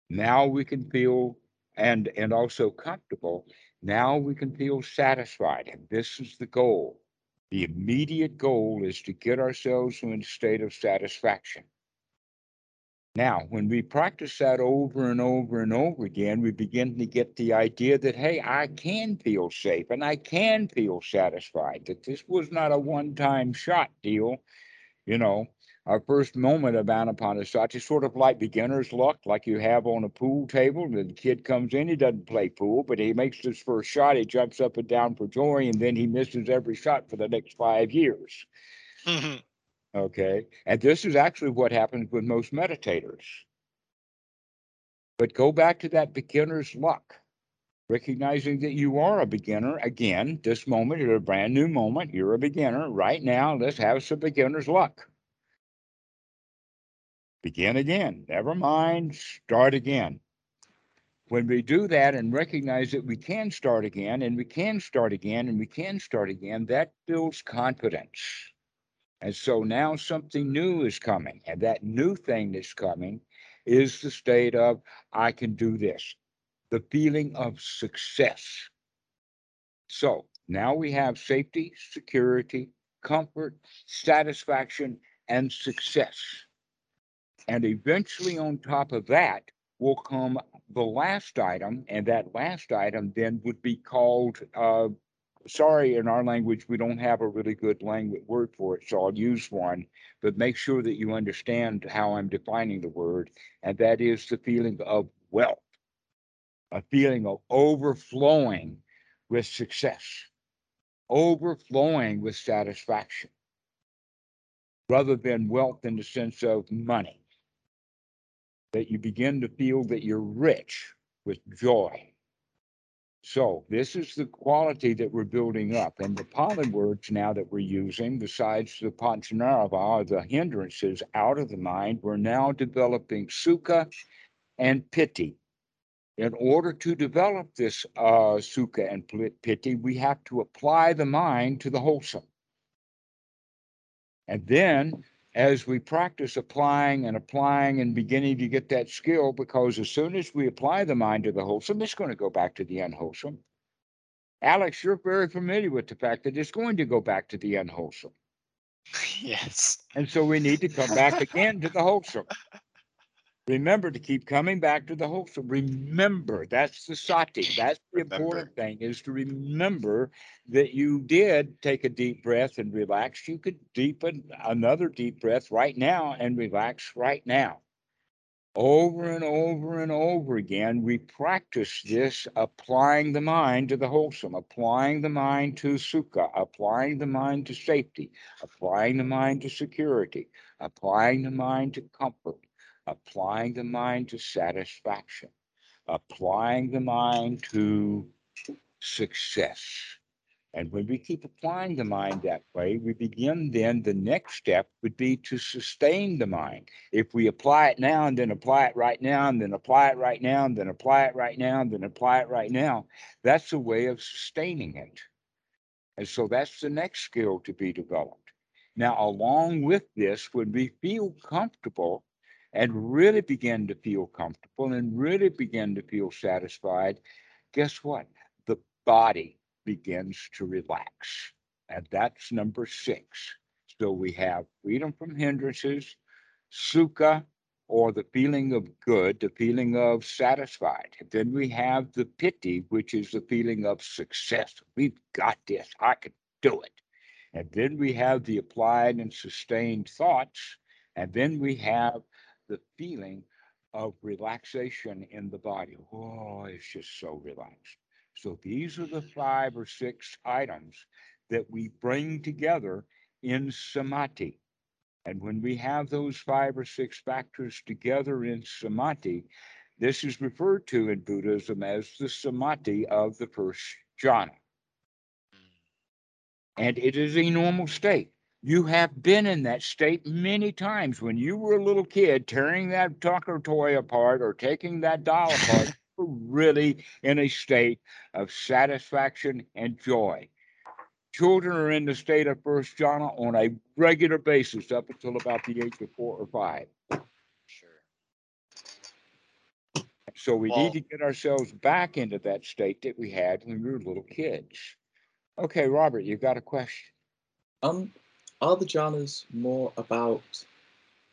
now we can feel and and also comfortable. Now we can feel satisfied. And this is the goal. The immediate goal is to get ourselves in a state of satisfaction. Now, when we practice that over and over and over again, we begin to get the idea that, hey, I can feel safe and I can feel satisfied, that this was not a one time shot deal. You know, our first moment of Anapanasati is sort of like beginner's luck, like you have on a pool table. The kid comes in, he doesn't play pool, but he makes his first shot, he jumps up and down for joy, and then he misses every shot for the next five years. Mm-hmm. Okay. And this is actually what happens with most meditators. But go back to that beginner's luck, recognizing that you are a beginner. Again, this moment is a brand new moment. You're a beginner. Right now, let's have some beginner's luck. Begin again. Never mind. Start again. When we do that and recognize that we can start again and we can start again and we can start again, that builds confidence. And so now something new is coming, and that new thing that's coming is the state of I can do this, the feeling of success. So now we have safety, security, comfort, satisfaction, and success. And eventually, on top of that, will come the last item, and that last item then would be called uh, sorry, in our language, we don't have a really good language word for it, so I'll use one. But make sure that you understand how I'm defining the word, and that is the feeling of wealth, a feeling of overflowing with success, overflowing with satisfaction, rather than wealth in the sense of money. That you begin to feel that you're rich with joy so this is the quality that we're building up. And the Pali words now that we're using, besides the Pancha Nivarana, the hindrances out of the mind, we're now developing Sukha and Piti. In order to develop this uh, Sukha and Piti, we have to apply the mind to the wholesome. And then as we practice applying and applying and beginning to get that skill, because as soon as we apply the mind to the wholesome, it's going to go back to the unwholesome. Alex, you're very familiar with the fact that it's going to go back to the unwholesome. yes. And so we need to come back again to the wholesome. Remember to keep coming back to the wholesome. Remember, that's the sati. That's the Remember. important thing is to remember that you did take a deep breath and relax. You could deepen another deep breath right now and relax right now. Over and over and over again, we practice this applying the mind to the wholesome, applying the mind to sukha, applying the mind to safety, applying the mind to security, applying the mind to comfort, applying the mind to satisfaction, applying the mind to success. And when we keep applying the mind that way, we begin then the next step would be to sustain the mind. If we apply it now and then apply it right now and then apply it right now and then apply it right now and then apply it right now, that's a way of sustaining it. And so that's the next skill to be developed Now, along with this, when we feel comfortable and really begin to feel comfortable and really begin to feel satisfied, guess what? The body begins to relax. And that's number six. So we have freedom from hindrances, sukha, or the feeling of good, the feeling of satisfied. Then we have the piti, which is the feeling of success. We've got this. I can do it. And then we have the applied and sustained thoughts. And then we have the feeling of relaxation in the body. Oh, it's just so relaxed. So these are the five or six items that we bring together in samadhi. And when we have those five or six factors together in samadhi, this is referred to in Buddhism as the samadhi of the first jhana. And it is a normal state. You have been in that state many times when you were a little kid tearing that Tucker toy apart or taking that doll apart, really in a state of satisfaction and joy children are in the state of first jhana on a regular basis up until about the age of four or five. Sure. So we Well- need to get ourselves back into that state that we had when we were little kids. Okay, Robert, you've got a question. Um, are the jhanas more about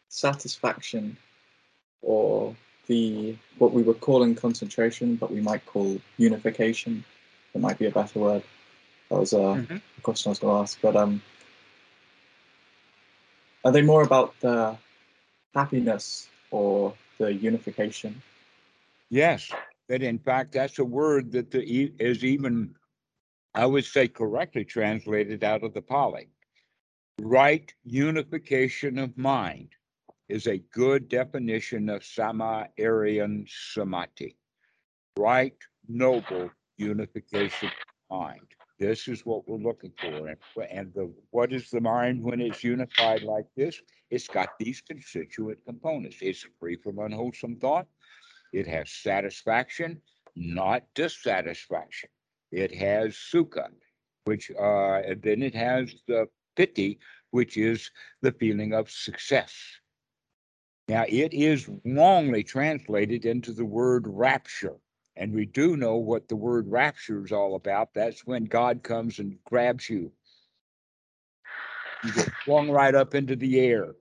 satisfaction or the what we were calling concentration, but we might call unification? That might be a better word. That was a question I was going to ask. But um, are they more about the happiness or the unification? Yes, that in fact, that's a word that the, is even, I would say correctly translated out of the Pali. Right unification of mind is a good definition of Samma Aryan Samadhi. Right noble unification of mind. This is what we're looking for. And, and the, what is the mind when it's unified like this? It's got these constituent components. It's free from unwholesome thought. It has satisfaction, not dissatisfaction. It has sukha, which, uh, then it has the piti, which is the feeling of success. Now, it is wrongly translated into the word rapture. And we do know what the word rapture is all about. That's when God comes and grabs you. You get flung right up into the air.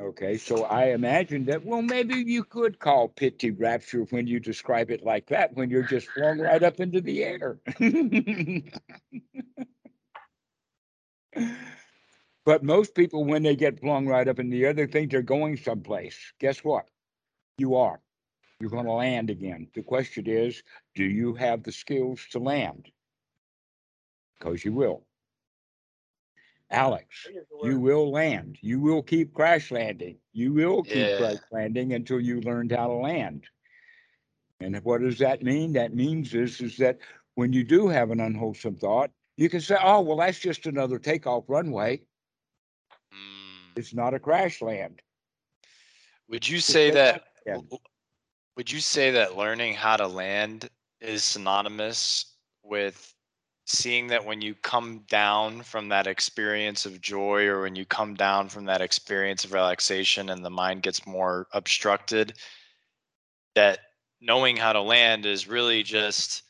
Okay, so I imagine that, well, maybe you could call piti rapture when you describe it like that, when you're just flung right up into the air. But most people, when they get flung right up in the air, they think they're going someplace. Guess what? You are. You're going to land again. The question is, do you have the skills to land? Because you will. Alex, you will land. You will keep crash landing. You will keep Yeah. crash landing until you learned how to land. And what does that mean? That means is, is that when you do have an unwholesome thought, you can say, oh, well, that's just another takeoff runway. Mm. It's not a crash land. Would you say that? Yeah. w- w- Would you say that learning how to land is synonymous with seeing that when you come down from that experience of joy or when you come down from that experience of relaxation and the mind gets more obstructed, that knowing how to land is really just,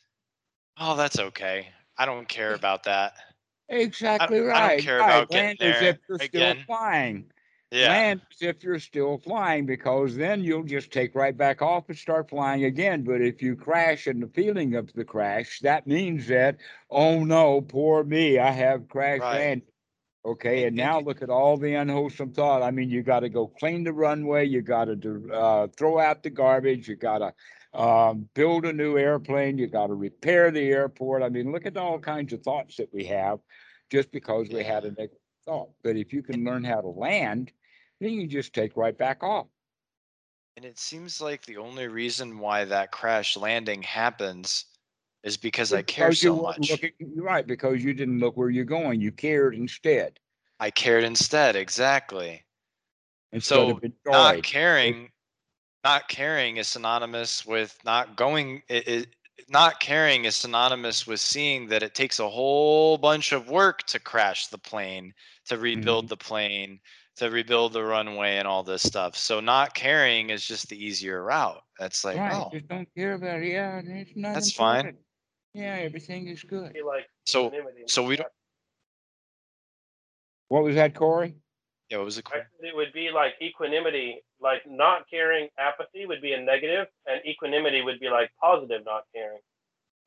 oh, that's okay. I don't care about that. Exactly I don't care right. about getting Land as there if you're again. still flying. Yeah. Land if you're still flying because then you'll just take right back off and start flying again. But if you crash and the feeling of the crash, that means that, oh no, poor me, I have crash Right. landed. Okay, and now look at all the unwholesome thought. I mean, you got to go clean the runway. You got to uh, throw out the garbage. You got to um, build a new airplane. You got to repair the airport. I mean, look at all kinds of thoughts that we have just because we had a negative thought. But if you can learn how to land, then you just take right back off. And it seems like the only reason why that crash landing happens is because I care so much. you're right, because you didn't look where you're going. You cared instead. I cared instead, exactly. Instead So of not caring, not caring is synonymous with not going. It, it not caring is synonymous with seeing that it takes a whole bunch of work to crash the plane, to rebuild mm-hmm. the plane, to rebuild the runway and all this stuff. So not caring is just the easier route. That's like, Right, oh, just don't care about it. Yeah, it's not That's fine. Yeah, everything is good. Like so so we don't What was that, Corey? Yeah, what was it I called? said it would be like equanimity, like not caring, apathy would be a negative, and equanimity would be like positive, not caring.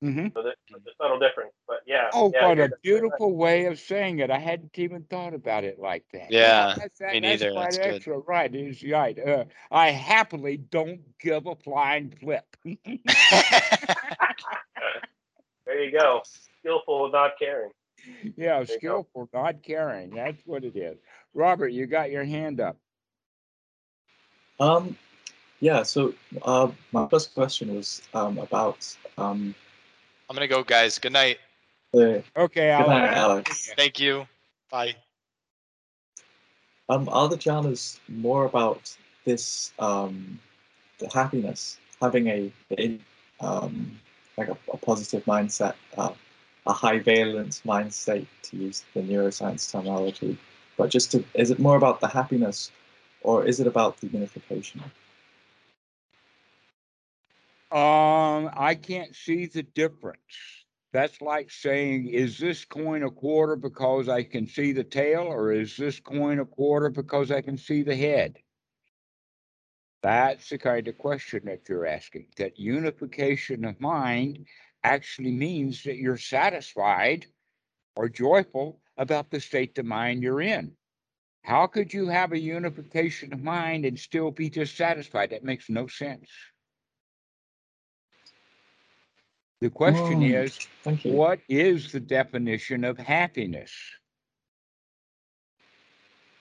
Mm-hmm. So there's a subtle difference. But yeah. Oh, yeah, what a definitely right. beautiful way of saying it. I hadn't even thought about it like that. Yeah, that's, that, me that's neither. quite That's good. Right, is right. Uh, I happily don't give a flying flip. There you go. Skillful not caring. yeah, you go. skillful, not caring. That's what it is. Robert, you got your hand up. Um, yeah. So uh, my first question was um, about um, I'm gonna go, guys. Good night. the. Okay, Good night, Alex. Alex. Thank you. Bye. Um, are the jhanas more about this um, the happiness, having a, a um, like a, a positive mindset, uh, a high valence mind state, to use the neuroscience terminology. But just to, is it more about the happiness, or is it about the unification? Um, I can't see the difference. That's like saying, is this coin a quarter because I can see the tail, or is this coin a quarter because I can see the head? That's the kind of question that you're asking. That unification of mind actually means that you're satisfied or joyful about the state of mind you're in. How could you have a unification of mind and still be dissatisfied? That makes no sense. The question Mm, is, what is the definition of happiness?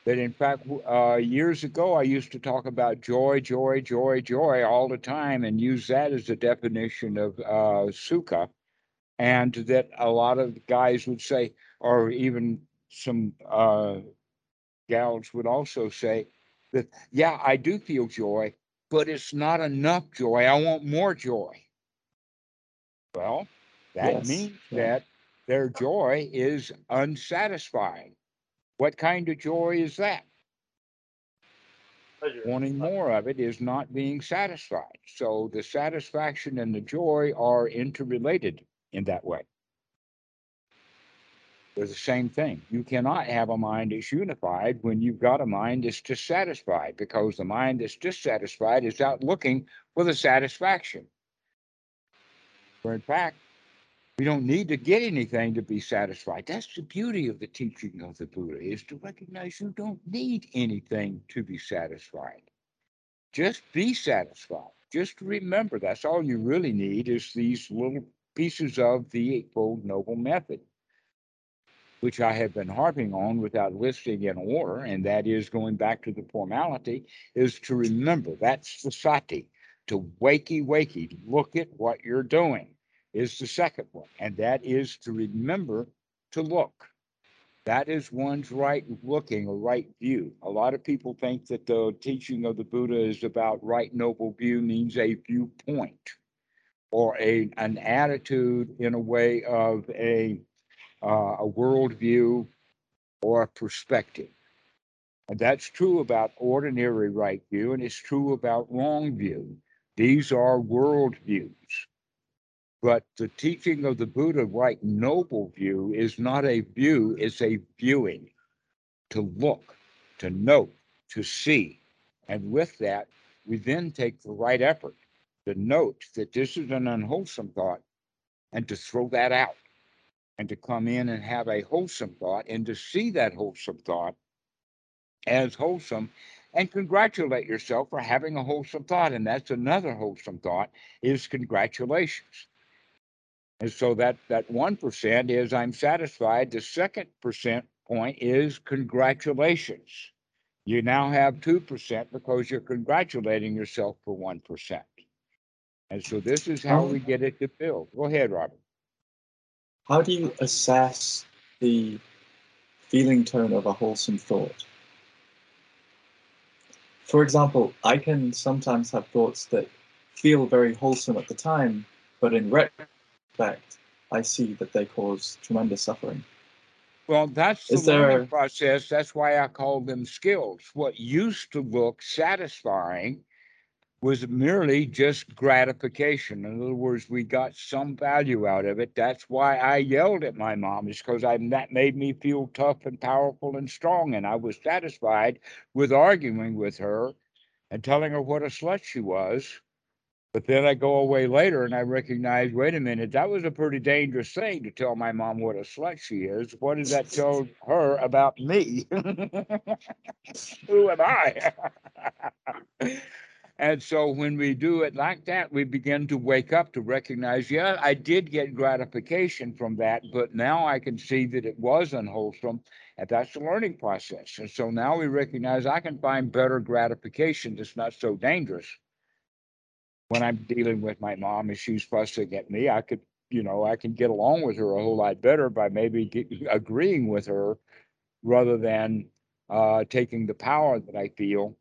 That in fact, uh, years ago, I used to talk about joy, joy, joy, joy all the time and use that as a definition of uh, sukha. And that a lot of guys would say, or even some uh, gals would also say that, yeah, I do feel joy, but it's not enough joy. I want more joy. Well, that Yes, means yeah. that their joy is unsatisfying. What kind of joy is that? Pleasure. Wanting more of it is not being satisfied. So the satisfaction and the joy are interrelated in that way. They're the same thing. You cannot have a mind that's unified when you've got a mind that's dissatisfied because the mind that's dissatisfied is out looking for the satisfaction. Where in fact, we don't need to get anything to be satisfied. That's the beauty of the teaching of the Buddha is to recognize you don't need anything to be satisfied. Just be satisfied. Just remember that's all you really need is these little pieces of the Eightfold Noble Method, which I have been harping on without listing in order, and that is going back to the formality, is to remember that's the sati, to wakey wakey, look at what you're doing is the second one, and that is to remember to look. That is one's right looking or right view. A lot of people think that the teaching of the Buddha is about right noble view means a viewpoint or a an attitude in a way of a uh, a worldview or a perspective. And that's true about ordinary right view, and it's true about wrong view. These are world views. But the teaching of the Buddha, right noble view, is not a view, it's a viewing. To look, to note, to see. And with that, we then take the right effort to note that this is an unwholesome thought and to throw that out and to come in and have a wholesome thought and to see that wholesome thought as wholesome and congratulate yourself for having a wholesome thought. And that's another wholesome thought is congratulations. And so that that one percent is I'm satisfied. The second percent point is congratulations. You now have two percent because you're congratulating yourself for one percent. And so this is how oh. we get it to build. Go ahead, Robert. How do you assess the feeling tone of a wholesome thought? For example, I can sometimes have thoughts that feel very wholesome at the time, but in retrospect, I see that they cause tremendous suffering. Well, that's the there- learning process. That's why I call them skills. What used to look satisfying was merely just gratification. In other words, we got some value out of it. That's why I yelled at my mom, is because I that made me feel tough and powerful and strong. And I was satisfied with arguing with her and telling her what a slut she was. But then I go away later and I recognize, wait a minute, that was a pretty dangerous thing to tell my mom what a slut she is. What does that tell her about me? Who am I? and so when we do it like that, we begin to wake up to recognize, yeah, I did get gratification from that, but now I can see that it was unwholesome. And that's the learning process. And so now we recognize I can find better gratification that's not so dangerous when I'm dealing with my mom and she's fussing at me, I could, you know, I can get along with her a whole lot better by maybe get, agreeing with her rather than uh, taking the power that I feel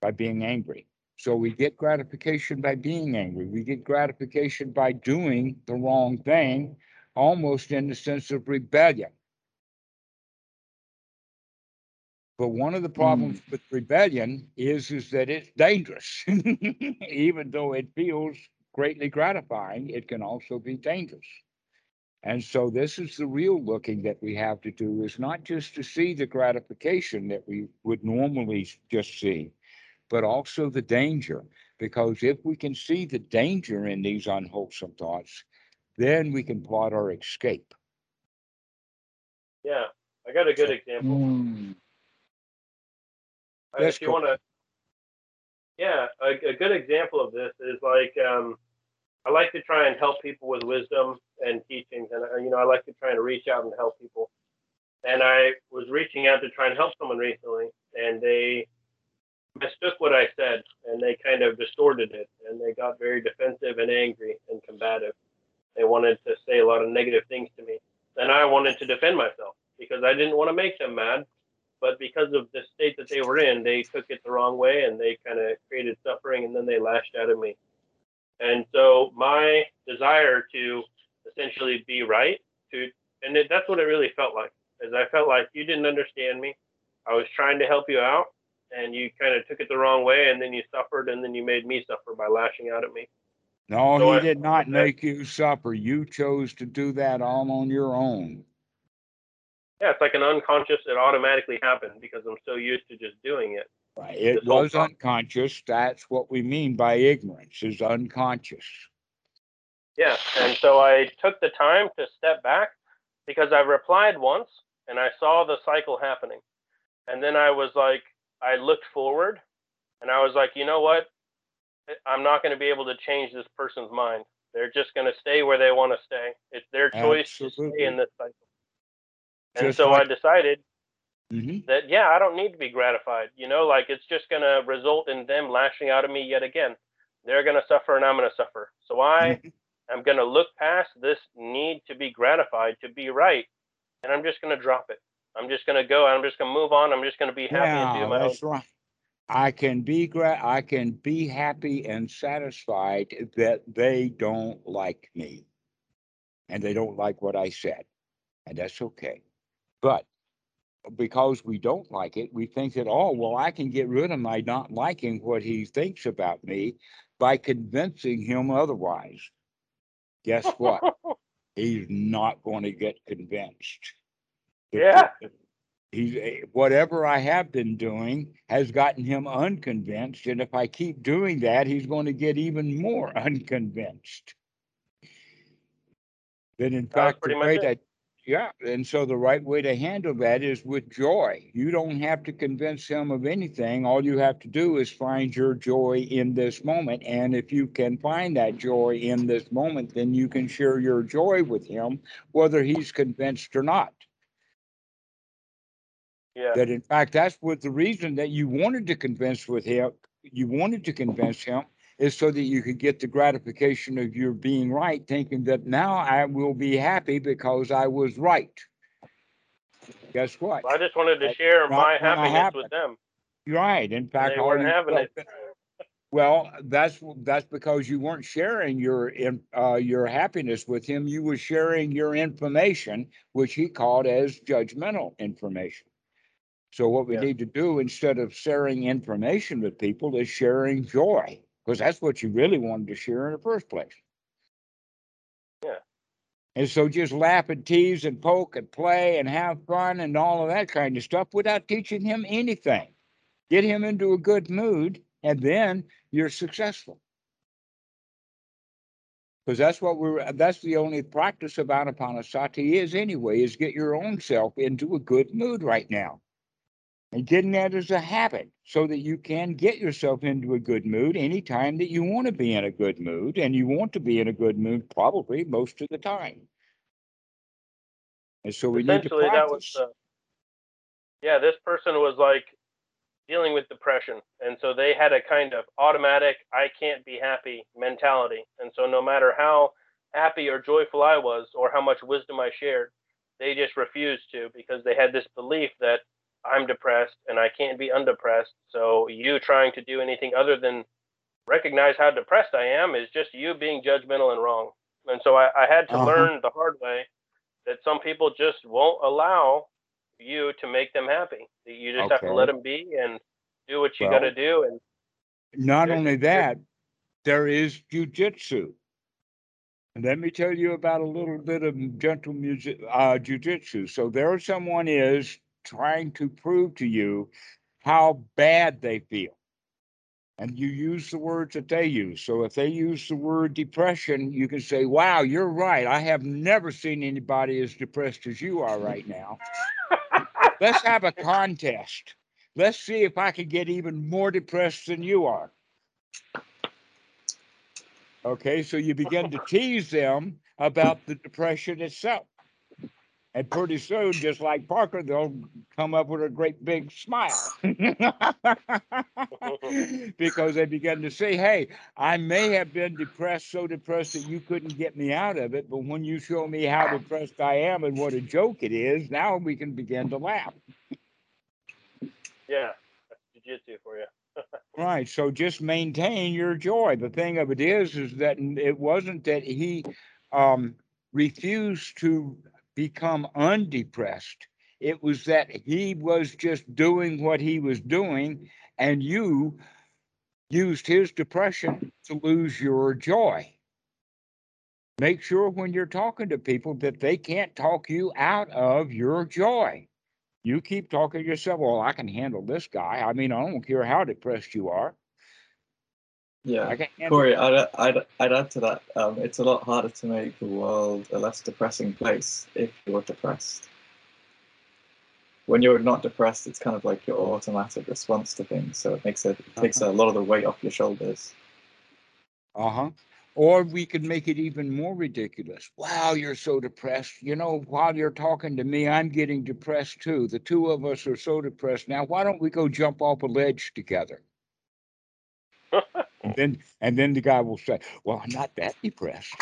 by being angry. So we get gratification by being angry. We get gratification by doing the wrong thing, almost in the sense of rebellion. But one of the hmm. problems with rebellion is, is that it's dangerous. Even though it feels greatly gratifying, it can also be dangerous. And so this is the real looking that we have to do is not just to see the gratification that we would normally just see, but also the danger. Because if we can see the danger in these unwholesome thoughts, then we can plot our escape. Yeah, I got a good example. Mm. Uh, if you want to, yeah, a, a good example of this is like um, I like to try and help people with wisdom and teachings, and uh, you know I like to try and reach out and help people. And I was reaching out to try and help someone recently, and they mistook what I said, and they kind of distorted it, and they got very defensive and angry and combative. They wanted to say a lot of negative things to me, and I wanted to defend myself because I didn't want to make them mad but because of the state that they were in, they took it the wrong way and they kind of created suffering and then they lashed out at me. And so my desire to essentially be right to, and it, that's what it really felt like, is I felt like you didn't understand me. I was trying to help you out and you kind of took it the wrong way and then you suffered and then you made me suffer by lashing out at me. No, So he I- did not make you suffer. You chose to do that all on your own. Yeah, it's like an unconscious, it automatically happened because I'm so used to just doing it. Right, It This was unconscious. That's what we mean by ignorance is unconscious. Yeah, and so I took the time to step back because I replied once and I saw the cycle happening. And then I was like, I looked forward and I was like, you know what? I'm not going to be able to change this person's mind. They're just going to stay where they want to stay. It's their choice to Absolutely. stay in this cycle. And Just so like- I decided Mhm. that, yeah, I don't need to be gratified. You know, like it's just going to result in them lashing out at me yet again. They're going to suffer and I'm going to suffer. So I Mhm. I'm going to look past this need to be gratified, to be right, and I'm just going to drop it. I'm just going to go. I'm just going to move on. I'm just going to be happy and do my own. that's right. I can be gra- I can be happy and satisfied that they don't like me. And they don't like what I said. And that's okay. But because we don't like it, we think that, oh, well, I can get rid of my not liking what he thinks about me by convincing him otherwise. Guess what? He's not going to get convinced. Yeah. He's whatever I have been doing has gotten him unconvinced, and if I keep doing that, he's going to get even more unconvinced. Then, in fact, the way that, yeah, and so the right way to handle that is with joy. You don't have to convince him of anything. All you have to do is find your joy in this moment, and if you can find that joy in this moment, then you can share your joy with him, whether he's convinced or not Yeah. that in fact that's what the reason that you wanted to convince with him you wanted to convince him is so that you could get the gratification of your being right thinking that now i will be happy because i was right guess what I just wanted to That's share my happiness happen. with them. right in fact they weren't having well, it. Well, that's that's because you weren't sharing your in uh, your happiness with him. You were sharing your information, which he called as judgmental information. So what we Yeah. need to do instead of sharing information with people is sharing joy, because that's what you really wanted to share in the first place. Yeah. And so just laugh and tease and poke and play and have fun and all of that kind of stuff without teaching him anything. Get him into a good mood, and then you're successful. Because that's what we're that's the only practice of Anapanasati is anyway, is get your own self into a good mood right now. And getting that as a habit so that you can get yourself into a good mood anytime that you want to be in a good mood. And you want to be in a good mood probably most of the time. And so we need to essentially that was practice. yeah this person was like dealing with depression and so they had a kind of automatic i can't be happy mentality and so no matter how happy or joyful i was or how much wisdom i shared they just refused to because they had this belief that i'm depressed and i can't be undepressed so you trying to do anything other than recognize how depressed i am is just you being judgmental and wrong and so i, I had to Uh-huh. learn the hard way that some people just won't allow you to make them happy. That You just have to let them be and do what you Well, got to do. And Not only that, there is jujitsu. And let me tell you about a little bit of gentle music, uh, jujitsu. So there someone is trying to prove to you how bad they feel. And you use the words that they use. So if they use the word depression, you can say, wow, you're right. I have never seen anybody as depressed as you are right now. Let's have a contest. Let's see if I can get even more depressed than you are. Okay, so you begin to tease them about the depression itself. And pretty soon, just like Parker, they'll come up with a great big smile. because they begin to say, hey, I may have been depressed, so depressed that you couldn't get me out of it. But when you show me how depressed I am and what a joke it is, now we can begin to laugh. yeah, that's jujitsu for you. Right. So just maintain your joy. The thing of it is, is that it wasn't that he um, refused to become undepressed. It was that he was just doing what he was doing, and you used his depression to lose your joy. Make sure when you're talking to people that they can't talk you out of your joy. You keep talking to yourself, well, I can handle this guy. I mean, I don't care how depressed you are. Yeah. I can handle Corey, I'd, I'd, I'd add to that. Um, it's a lot harder to make the world a less depressing place if you're depressed. When you're not depressed, it's kind of like your automatic response to things. So it makes it, it takes a lot of the weight off your shoulders. Uh huh. Or we could make it even more ridiculous. Wow, you're so depressed. You know, while you're talking to me, I'm getting depressed too. The two of us are so depressed now. Why don't we go jump off a ledge together? then, and then the guy will say, "Well, I'm not that depressed."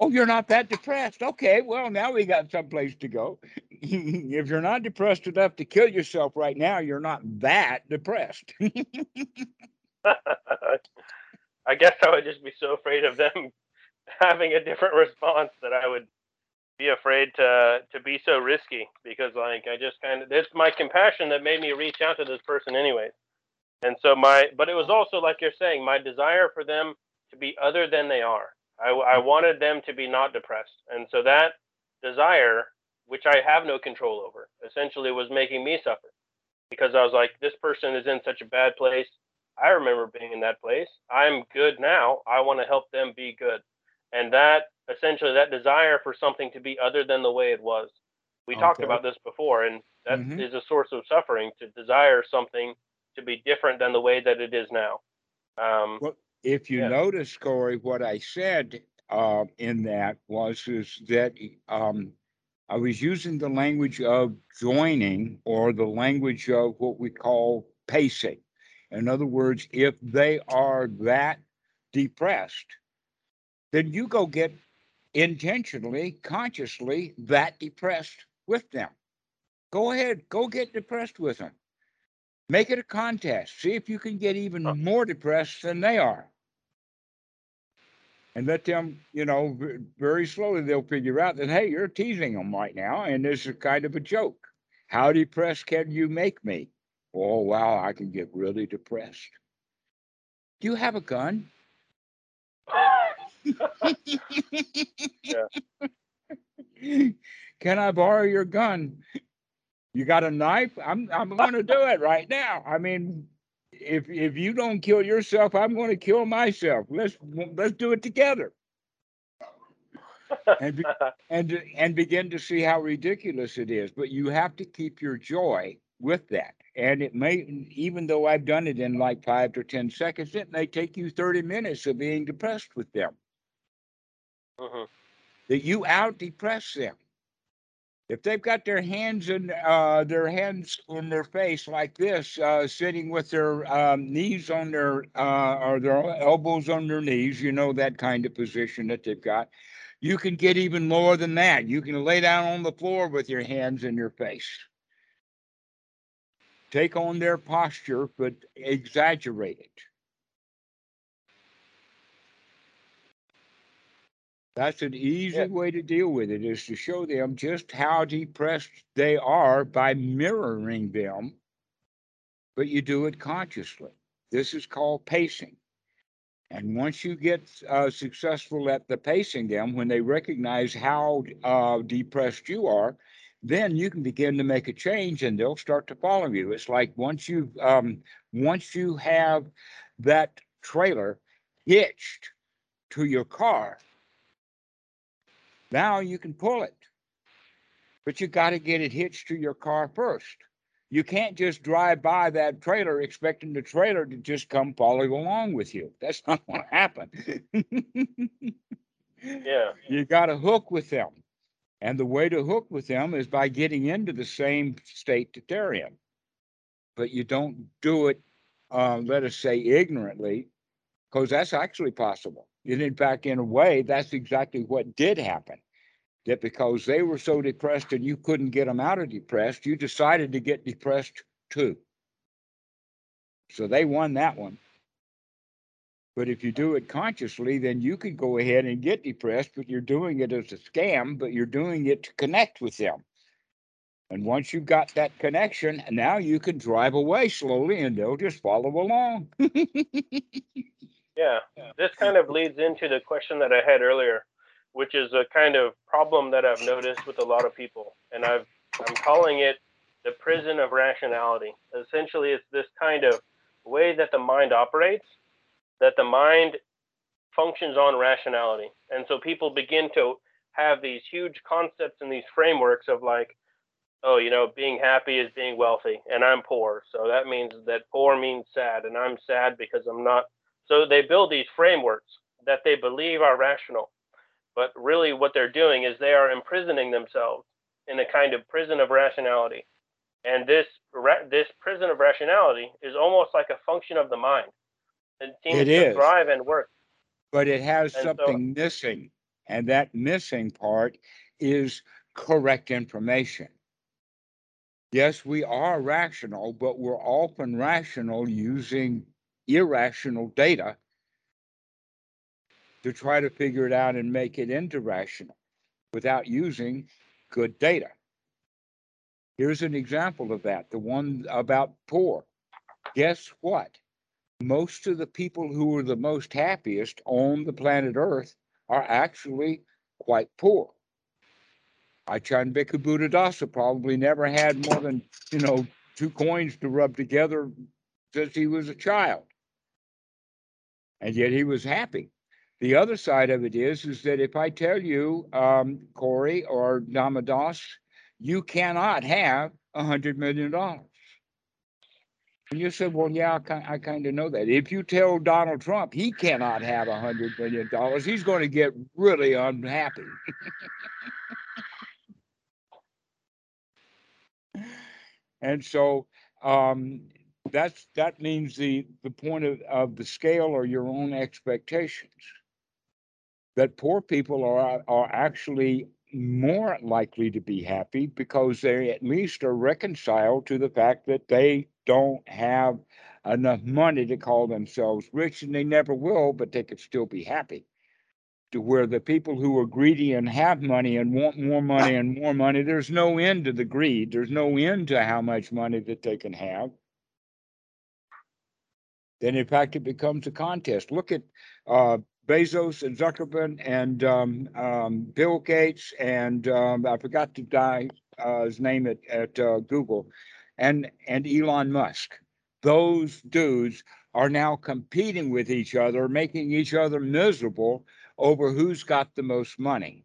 Oh, you're not that depressed. Okay, well, now we got someplace to go. if you're not depressed enough to kill yourself right now, you're not that depressed. I guess I would just be so afraid of them having a different response that I would be afraid to to be so risky because like I just kind of it's my compassion that made me reach out to this person anyways. And so my but it was also like you're saying my desire for them to be other than they are. I I wanted them to be not depressed. And so that desire which I have no control over essentially was making me suffer because I was like this person is in such a bad place. I remember being in that place. I'm good now. I want to help them be good. And that essentially that desire for something to be other than the way it was. We talked about this before, and that is Mhm. a source of suffering to desire something to be different than the way that it is now. Um, Well, if you Yeah. notice, Corey, what I said uh, in that was is that um, I was using the language of joining or the language of what we call pacing. In other words, if they are that depressed, then you go get intentionally, consciously that depressed with them. Go ahead, go get depressed with them. Make it a contest. See if you can get even Oh. more depressed than they are. And let them, you know, very slowly they'll figure out that, hey, you're teasing them right now. And this is kind of a joke. How depressed can you make me? Oh, wow, I can get really depressed. Do you have a gun? Can I borrow your gun? You got a knife? I'm I'm going to do it right now. I mean, if if you don't kill yourself, I'm going to kill myself. Let's let's do it together. And be, and and begin to see how ridiculous it is. But you have to keep your joy with that. And it may, even though I've done it in like five to ten seconds, it may take you thirty minutes of being depressed with them. Mhm. that you out depress them. If they've got their hands in uh, their hands in their face like this, uh, sitting with their um, knees on their uh, or their elbows on their knees, you know that kind of position that they've got. You can get even lower than that. You can lay down on the floor with your hands in your face. Take on their posture, but exaggerate it. That's an easy Yeah. way to deal with it is to show them just how depressed they are by mirroring them, but you do it consciously. This is called pacing. And once you get uh, successful at the pacing them, when they recognize how uh, depressed you are, then you can begin to make a change and they'll start to follow you. It's like once you um, once you have that trailer hitched to your car, now you can pull it. But you got to get it hitched to your car first. You can't just drive by that trailer expecting the trailer to just come follow along with you. That's not going to happen. yeah. You got to hook with them. And the way to hook with them is by getting into the same state that they're in. But you don't do it, uh, let us say, ignorantly, because that's actually possible. And in fact, in a way, that's exactly what did happen. That because they were so depressed and you couldn't get them out of depressed, you decided to get depressed too. So they won that one. But if you do it consciously, then you can go ahead and get depressed, but you're doing it as a scam, but you're doing it to connect with them. And once you've got that connection, now you can drive away slowly and they'll just follow along. Yeah, this kind of leads into the question that I had earlier, which is a kind of problem that I've noticed with a lot of people, and I've I'm calling it the prison of rationality. Essentially, it's this kind of way that the mind operates, that the mind functions on rationality, and so people begin to have these huge concepts and these frameworks of like, oh, you know, being happy is being wealthy, and I'm poor, so that means that poor means sad, and I'm sad because I'm not so they build these frameworks that they believe are rational. But really, what they're doing is they are imprisoning themselves in a kind of prison of rationality. And this ra- this prison of rationality is almost like a function of the mind. It seems It to is. thrive and work. but it has And so- something missing. And that missing part is correct information. Yes, we are rational, but we're often rational using irrational data to try to figure it out and make it into rational without using good data. Here's an example of that the one about poor. Guess what? Most of the people who are the most happiest on the planet Earth are actually quite poor. Achan Bhikkhu Buddhadasa probably never had more than, you know, two coins to rub together since he was a child. And yet he was happy. The other side of it is, is that if I tell you, um, Corey or Damadas, you cannot have a hundred million dollars. And you said, well, yeah, I, I kind of know that. If you tell Donald Trump he cannot have a hundred million dollars, he's going to get really unhappy. and so um, that's that means the the point of, of the scale or your own expectations. That poor people are are actually more likely to be happy because they at least are reconciled to the fact that they don't have enough money to call themselves rich and they never will, but they could still be happy. To where the people who are greedy and have money and want more money and more money, there's no end to the greed. There's no end to how much money that they can have. Then in fact, it becomes a contest. Look at uh, Bezos and Zuckerberg and um, um, Bill Gates and um, I forgot the guy uh, his name at at uh, Google and and Elon Musk. Those dudes are now competing with each other, making each other miserable over who's got the most money.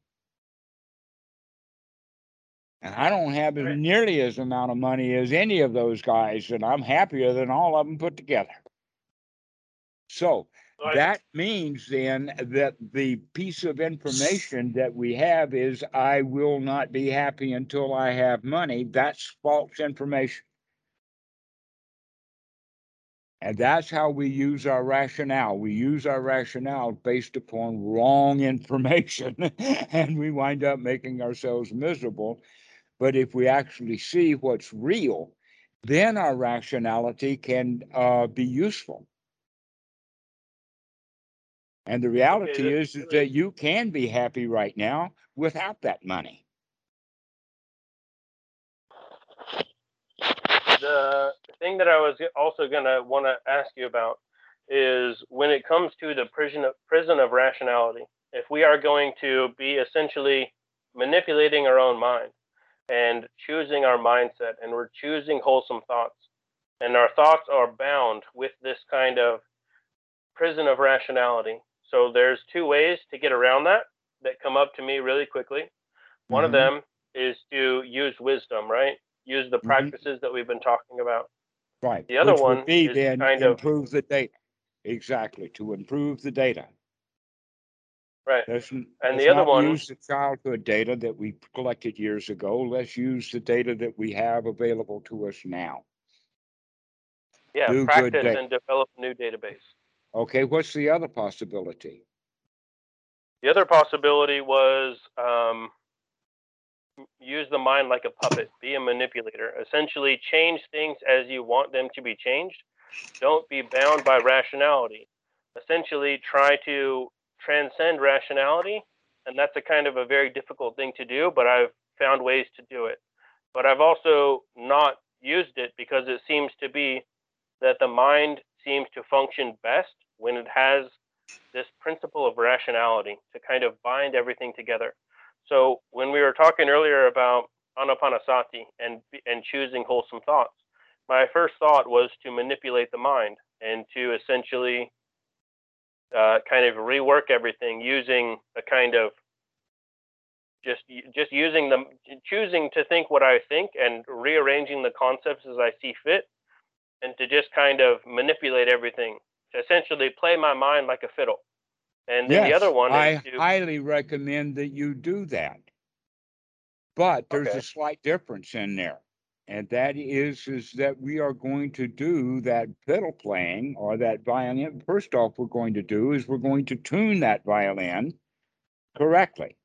And I don't have nearly as amount of money as any of those guys, and I'm happier than all of them put together. So Like, that means then that the piece of information that we have is I will not be happy until I have money. That's false information. And that's how we use our rationale. We use our rationale based upon wrong information and we wind up making ourselves miserable. But if we actually see what's real, then our rationality can uh, be useful. And the reality that's is, is that you can be happy right now without that money. the thing that I was also gonna want to ask you about is when it comes to the prison of, prison of rationality. If we are going to be essentially manipulating our own mind and choosing our mindset, and we're choosing wholesome thoughts, and our thoughts are bound with this kind of prison of rationality. So there's two ways to get around that that come up to me really quickly. One of Mhm. them is to use wisdom, right? Use the Mhm. practices that we've been talking about. Right. The other which would one be is then kind of- improve the data. Exactly, to improve the data. Right. Let's, And let's the other not one- use the childhood data that we collected years ago. Let's use the data that we have available to us now. Yeah, Do practice and develop a new database. Okay, what's the other possibility? The other possibility was um, use the mind like a puppet, be a manipulator. Essentially, change things as you want them to be changed. Don't be bound by rationality. Essentially, try to transcend rationality, and that's a kind of a very difficult thing to do, but I've found ways to do it. But I've also not used it because it seems to be that the mind seems to function best when it has this principle of rationality to kind of bind everything together. So when we were talking earlier about anapanasati and and choosing wholesome thoughts, my first thought was to manipulate the mind and to essentially uh, kind of rework everything using a kind of just just using them choosing to think what I think and rearranging the concepts as I see fit and to just kind of manipulate everything to essentially play my mind like a fiddle. And then the other one I to, highly recommend that you do that. But there's Okay. a slight difference in there. And that is, is that we are going to do that fiddle playing or that violin. First off, we're going to do is we're going to tune that violin correctly.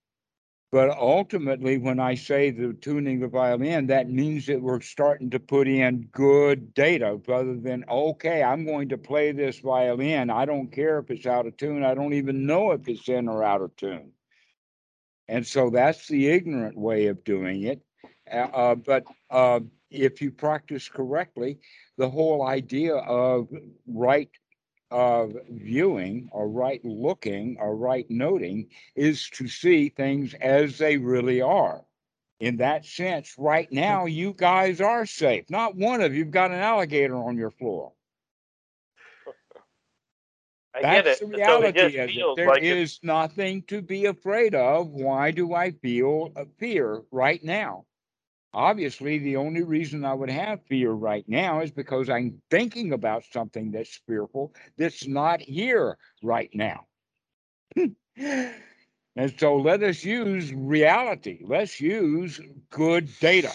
But ultimately, when I say the tuning the violin, that means that we're starting to put in good data rather than, okay, I'm going to play this violin. I don't care if it's out of tune. I don't even know if it's in or out of tune. And so that's the ignorant way of doing it. Uh, uh, but uh, if you practice correctly, the whole idea of right of viewing or right looking or right noting is to see things as they really are. In that sense, right now, you guys are safe. Not one of you've got an alligator on your floor. I get That's it. the So it reality just of it. There like is nothing to be afraid of. Why do I feel a fear right now? Obviously, the only reason I would have fear right now is because I'm thinking about something that's fearful that's not here right now. and so let us use reality. Let's use good data.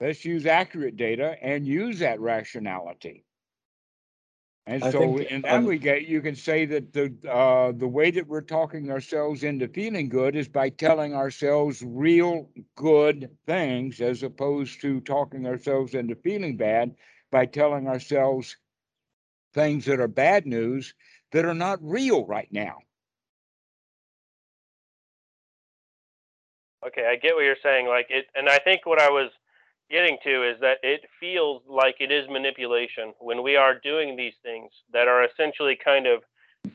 Let's use accurate data and use that rationality. And I so think, in that um, regard, you can say that the uh, the way that we're talking ourselves into feeling good is by telling ourselves real good things, as opposed to talking ourselves into feeling bad by telling ourselves things that are bad news that are not real right now. Okay, I get what you're saying. Like it, and I think what I was getting to is that it feels like it is manipulation when we are doing these things that are essentially kind of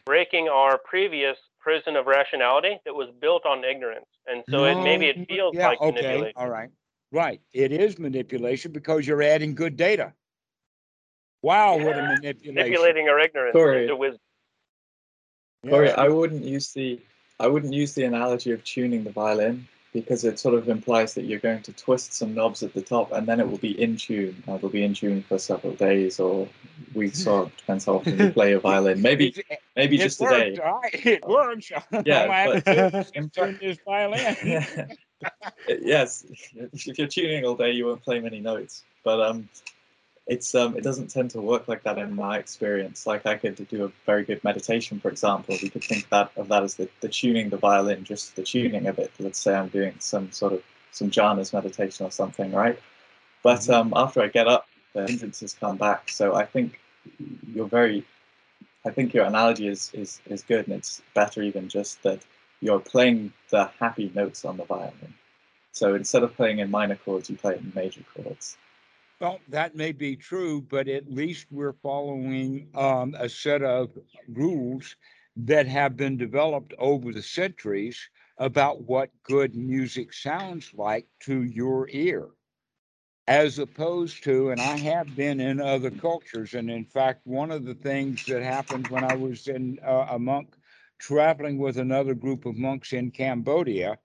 breaking our previous prison of rationality that was built on ignorance. And so it maybe No, it mm, feels yeah, like okay, manipulation. All right, right. It is manipulation because you're adding good data. Wow, what a manipulation. Manipulating our ignorance Corey. into wisdom. Corey, Yeah. I wouldn't use the I wouldn't use the analogy of tuning the violin because it sort of implies that you're going to twist some knobs at the top and then it will be in tune. Uh, it'll be in tune for several days or weeks or depends how often you play a violin. Maybe maybe it just works, today. all right, It works. Yeah, All I have but- to do is In tune fact- this violin. yes, if you're tuning all day, you won't play many notes. But um, it's um, it doesn't tend to work like that in my experience. Like I could do a very good meditation, for example. We could think that of that as the, the tuning the violin, just the tuning of it. Let's say I'm doing some sort of some jhanas meditation or something, right? But Mhm. um, after I get up, the hindrances come back. So I think you're very, I think your analogy is is is good, and it's better even just that you're playing the happy notes on the violin. So instead of playing in minor chords, you play it in major chords. Well, that may be true, but at least we're following um, a set of rules that have been developed over the centuries about what good music sounds like to your ear. As opposed to, and I have been in other cultures, and in fact, one of the things that happened when I was in uh, a monk traveling with another group of monks in Cambodia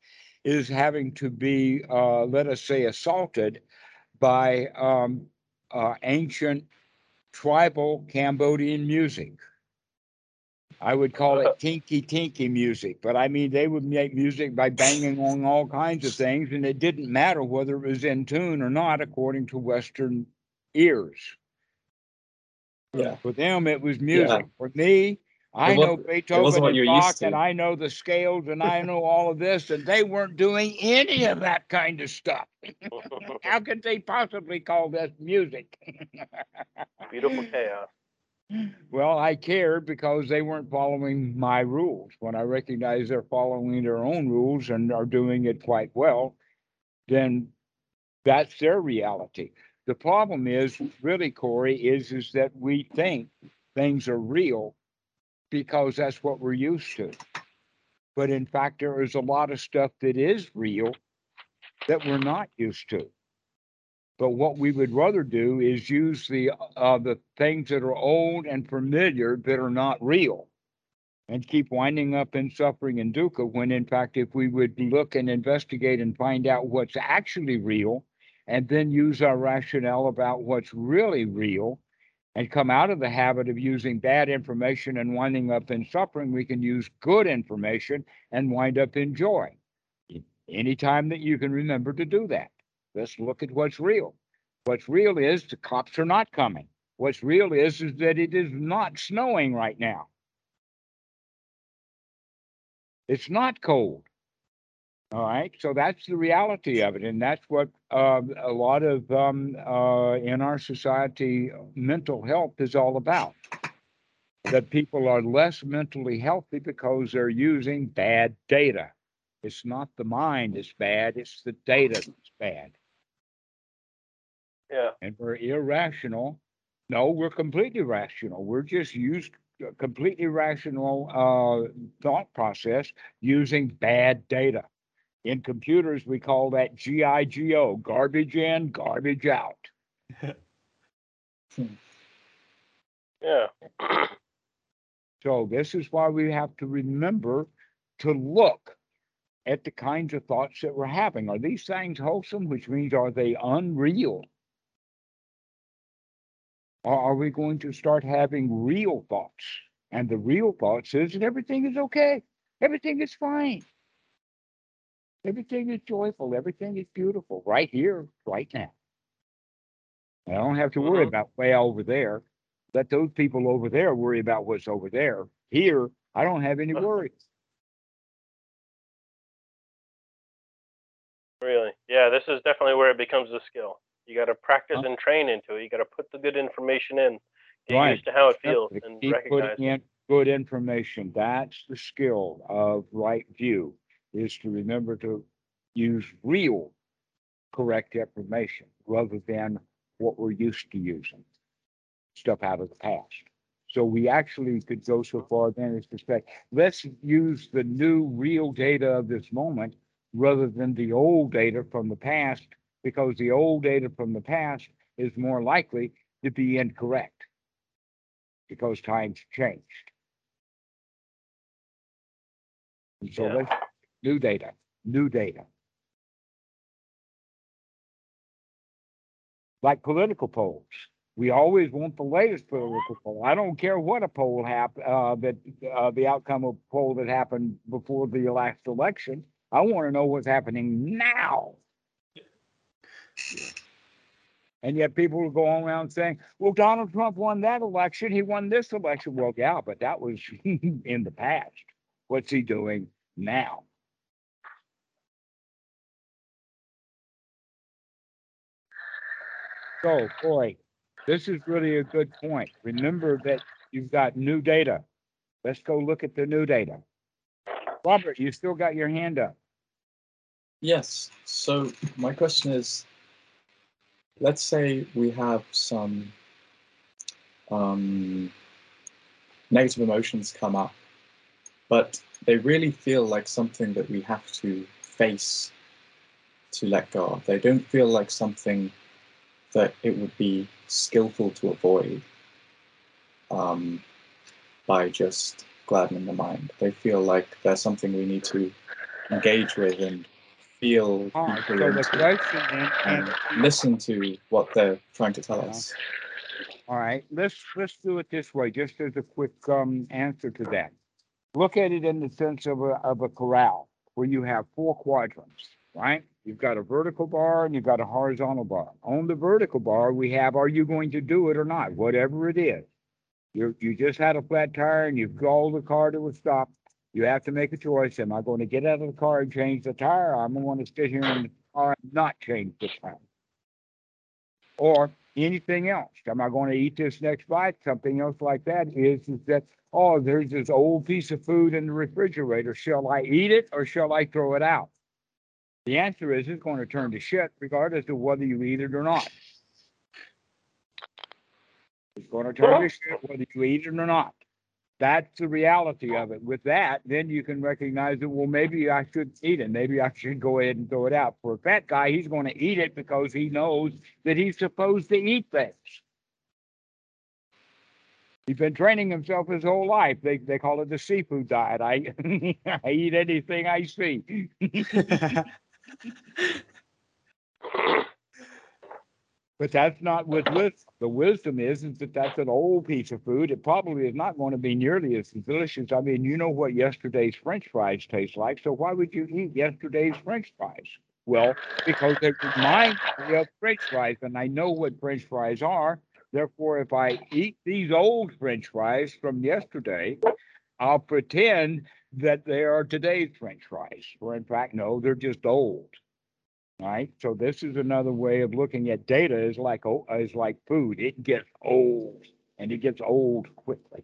is having to be, uh, let us say, assaulted by um, uh, ancient tribal Cambodian music. I would call it tinky tinky music, but I mean, they would make music by banging on all kinds of things, and it didn't matter whether it was in tune or not, according to Western ears. Yeah. For them, it was music. Yeah. For me, I It know Beethoven and you're Bach, and. I know the scales, and I know all of this, and they weren't doing any of that kind of stuff. How could they possibly call this music? Beautiful chaos. Well, I cared because they weren't following my rules. When I recognize they're following their own rules and are doing it quite well, then that's their reality. The problem is really, Corey, is is that we think things are real because that's what we're used to. But in fact, there is a lot of stuff that is real that we're not used to. But what we would rather do is use the uh, the things that are old and familiar that are not real, and keep winding up in suffering and dukkha. When in fact, if we would look and investigate and find out what's actually real, and then use our rationale about what's really real, and come out of the habit of using bad information and winding up in suffering, we can use good information and wind up in joy. Anytime that you can remember to do that. Let's look at what's real. What's real is the cops are not coming. What's real is, is that it is not snowing right now. It's not cold. All right. So that's the reality of it. And that's what uh, a lot of um, uh, in our society, mental health is all about. That people are less mentally healthy because they're using bad data. It's not the mind that's bad, it's the data that's bad. Yeah. and we're irrational. No, we're completely rational. We're just used a completely rational uh, thought process using bad data. In computers, we call that GIGO, garbage in, garbage out. Hmm. Yeah. So this is why we have to remember to look at the kinds of thoughts that we're having. Are these things wholesome, which means are they unreal? Or are we going to start having real thoughts? And the real thought is that everything is okay, everything is fine. Everything is joyful, everything is beautiful, right here, right now. I don't have to worry Mhm. about way over there. Let those people over there worry about what's over there. Here, I don't have any worries. Really? Yeah, this is definitely where it becomes a skill. You got to practice Huh? and train into it. You got to put the good information in, get Right. used to how it feels, and recognize. putting in good information. That's the skill of right view, is to remember to use real correct information rather than what we're used to using. Stuff out of the past. So we actually could go so far then as to say, let's use the new real data of this moment rather than the old data from the past, because the old data from the past is more likely to be incorrect because times changed. And so Yeah. let's, new data, new data. Like political polls, we always want the latest political poll. I don't care what a poll hap, uh, that, uh, the outcome of a poll that happened before the last election. I want to know what's happening now. And yet people will go around saying, well, Donald Trump won that election. He won this election. Well, yeah, but that was in the past. What's he doing now? So, boy, this is really a good point. Remember that you've got new data. Let's go look at the new data. Robert, you still got your hand up. Yes. So my question is, let's say we have some um, negative emotions come up, but they really feel like something that we have to face to let go of. They don't feel like something that it would be skillful to avoid um, by just gladdening the mind. They feel like there's something we need to engage with and feel Ah, so into question and and listen to what they're trying to tell Yeah. us. All right, let's, let's do it this way, just as a quick, um, answer to that. Look at it in the sense of a, of a corral, where you have four quadrants, right? You've got a vertical bar and you've got a horizontal bar. On the vertical bar, we have, are you going to do it or not? Whatever it is. You, you just had a flat tire and you've called the car to a stop. You have to make a choice. Am I going to get out of the car and change the tire? I'm going to sit here in the car and not change the tire. Or anything else. Am I going to eat this next bite? Something else like that is, is that, oh, there's this old piece of food in the refrigerator. Shall I eat it or shall I throw it out? The answer is it's going to turn to shit regardless of whether you eat it or not. It's going to turn to shit whether you eat it or not. That's the reality of it. With that, then you can recognize that, well, maybe I should eat it. Maybe I should go ahead and throw it out. For a fat guy, he's going to eat it because he knows that he's supposed to eat things. He's been training himself his whole life. They, they call it the seafood diet. I, I eat anything I see. But that's not with wisdom. The wisdom is, is that that's an old piece of food. It probably is not going to be nearly as delicious. I mean, you know what yesterday's French fries taste like, so why would you eat yesterday's French fries? Well, because they remind me of French fries, and I know what French fries are. Therefore, if I eat these old French fries from yesterday, I'll pretend that they are today's French fries. Or in fact, no, they're just old. Right? So this is another way of looking at data is like, oh, is like food. It gets old and it gets old quickly.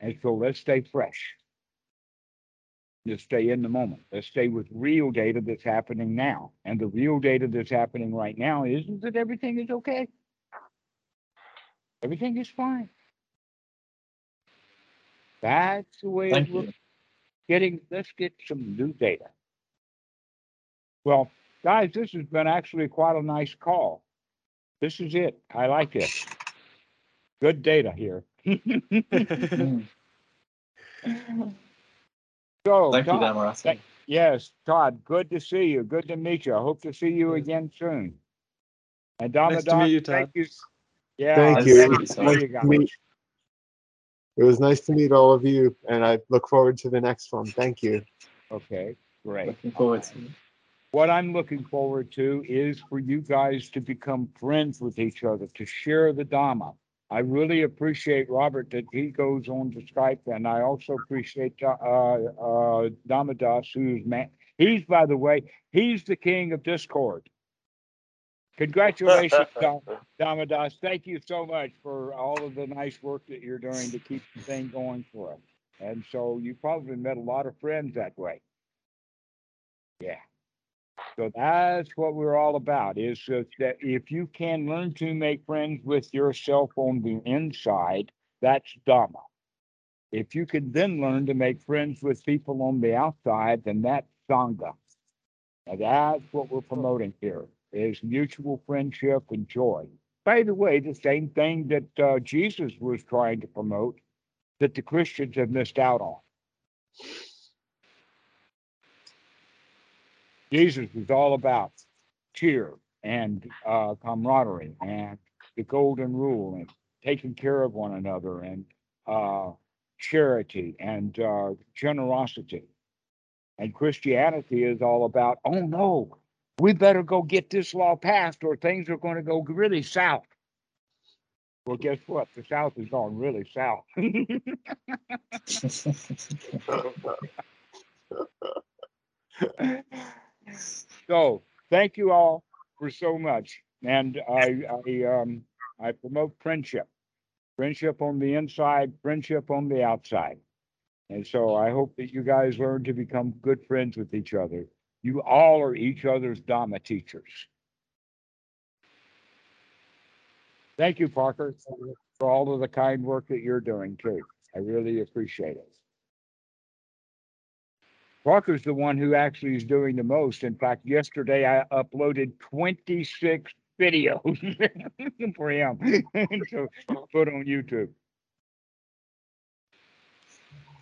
And so let's stay fresh. Let's stay in the moment. Let's stay with real data that's happening now. And the real data that's happening right now isn't that everything is okay. Everything is fine. That's the way Thank of looking you. getting, let's get some new data. Well, guys, this has been actually quite a nice call. This is it. I like it. Good data here. So, Thank you, Todd, Dhammarato. thank- yes, Todd, good to see you. Good to meet you. I hope to see you again soon. And Nice to meet Ramadan, you, thank Todd. you. Yeah. Thank you. to thank meet you you, for you Nice to guys. Meet- It was nice to meet all of you, and I look forward to the next one. Thank you. Okay, great. Looking forward to it. what I'm looking forward to is for you guys to become friends with each other, to share the Dhamma. I really appreciate Robert that he goes on to Skype, and I also appreciate uh, uh, Damadas, who's man. He's, by the way, he's the king of Discord. Congratulations, Dam- Damadas. Thank you so much for all of the nice work that you're doing to keep the thing going for us. And so you probably met a lot of friends that way. Yeah. So that's what we're all about is that that if you can learn to make friends with yourself on the inside, that's Dhamma. If you can then learn to make friends with people on the outside, then that's Sangha. And that's what we're promoting here is mutual friendship and joy. By the way, the same thing that uh, Jesus was trying to promote that the Christians have missed out on. Jesus was all about cheer and uh, camaraderie and the golden rule and taking care of one another and uh, charity and uh, generosity. And Christianity is all about, oh no, we better go get this law passed or things are going to go really south. Well, guess what? The South is going really south. so thank you all for so much. And I, I, um, I promote friendship, friendship on the inside, friendship on the outside. And so I hope that you guys learn to become good friends with each other. You all are each other's Dhamma teachers. Thank you, Parker, for all of the kind work that you're doing too. I really appreciate it. Parker's the one who actually is doing the most. In fact, yesterday I uploaded 26 videos for him to put on YouTube.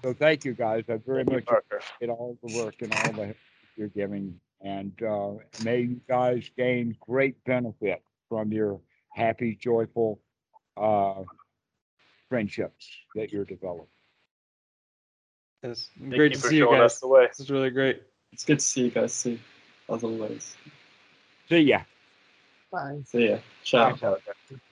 So thank you guys. I very Thank much appreciate all the work and all the help you're giving. And uh, may you guys gain great benefit from your happy, joyful uh, friendships that you're developing. It's Thank great you to for see you guys. the way. This is really great. It's good to see you guys too, as always. See ya. Bye. See yeah, ciao. Thanks, Alexander.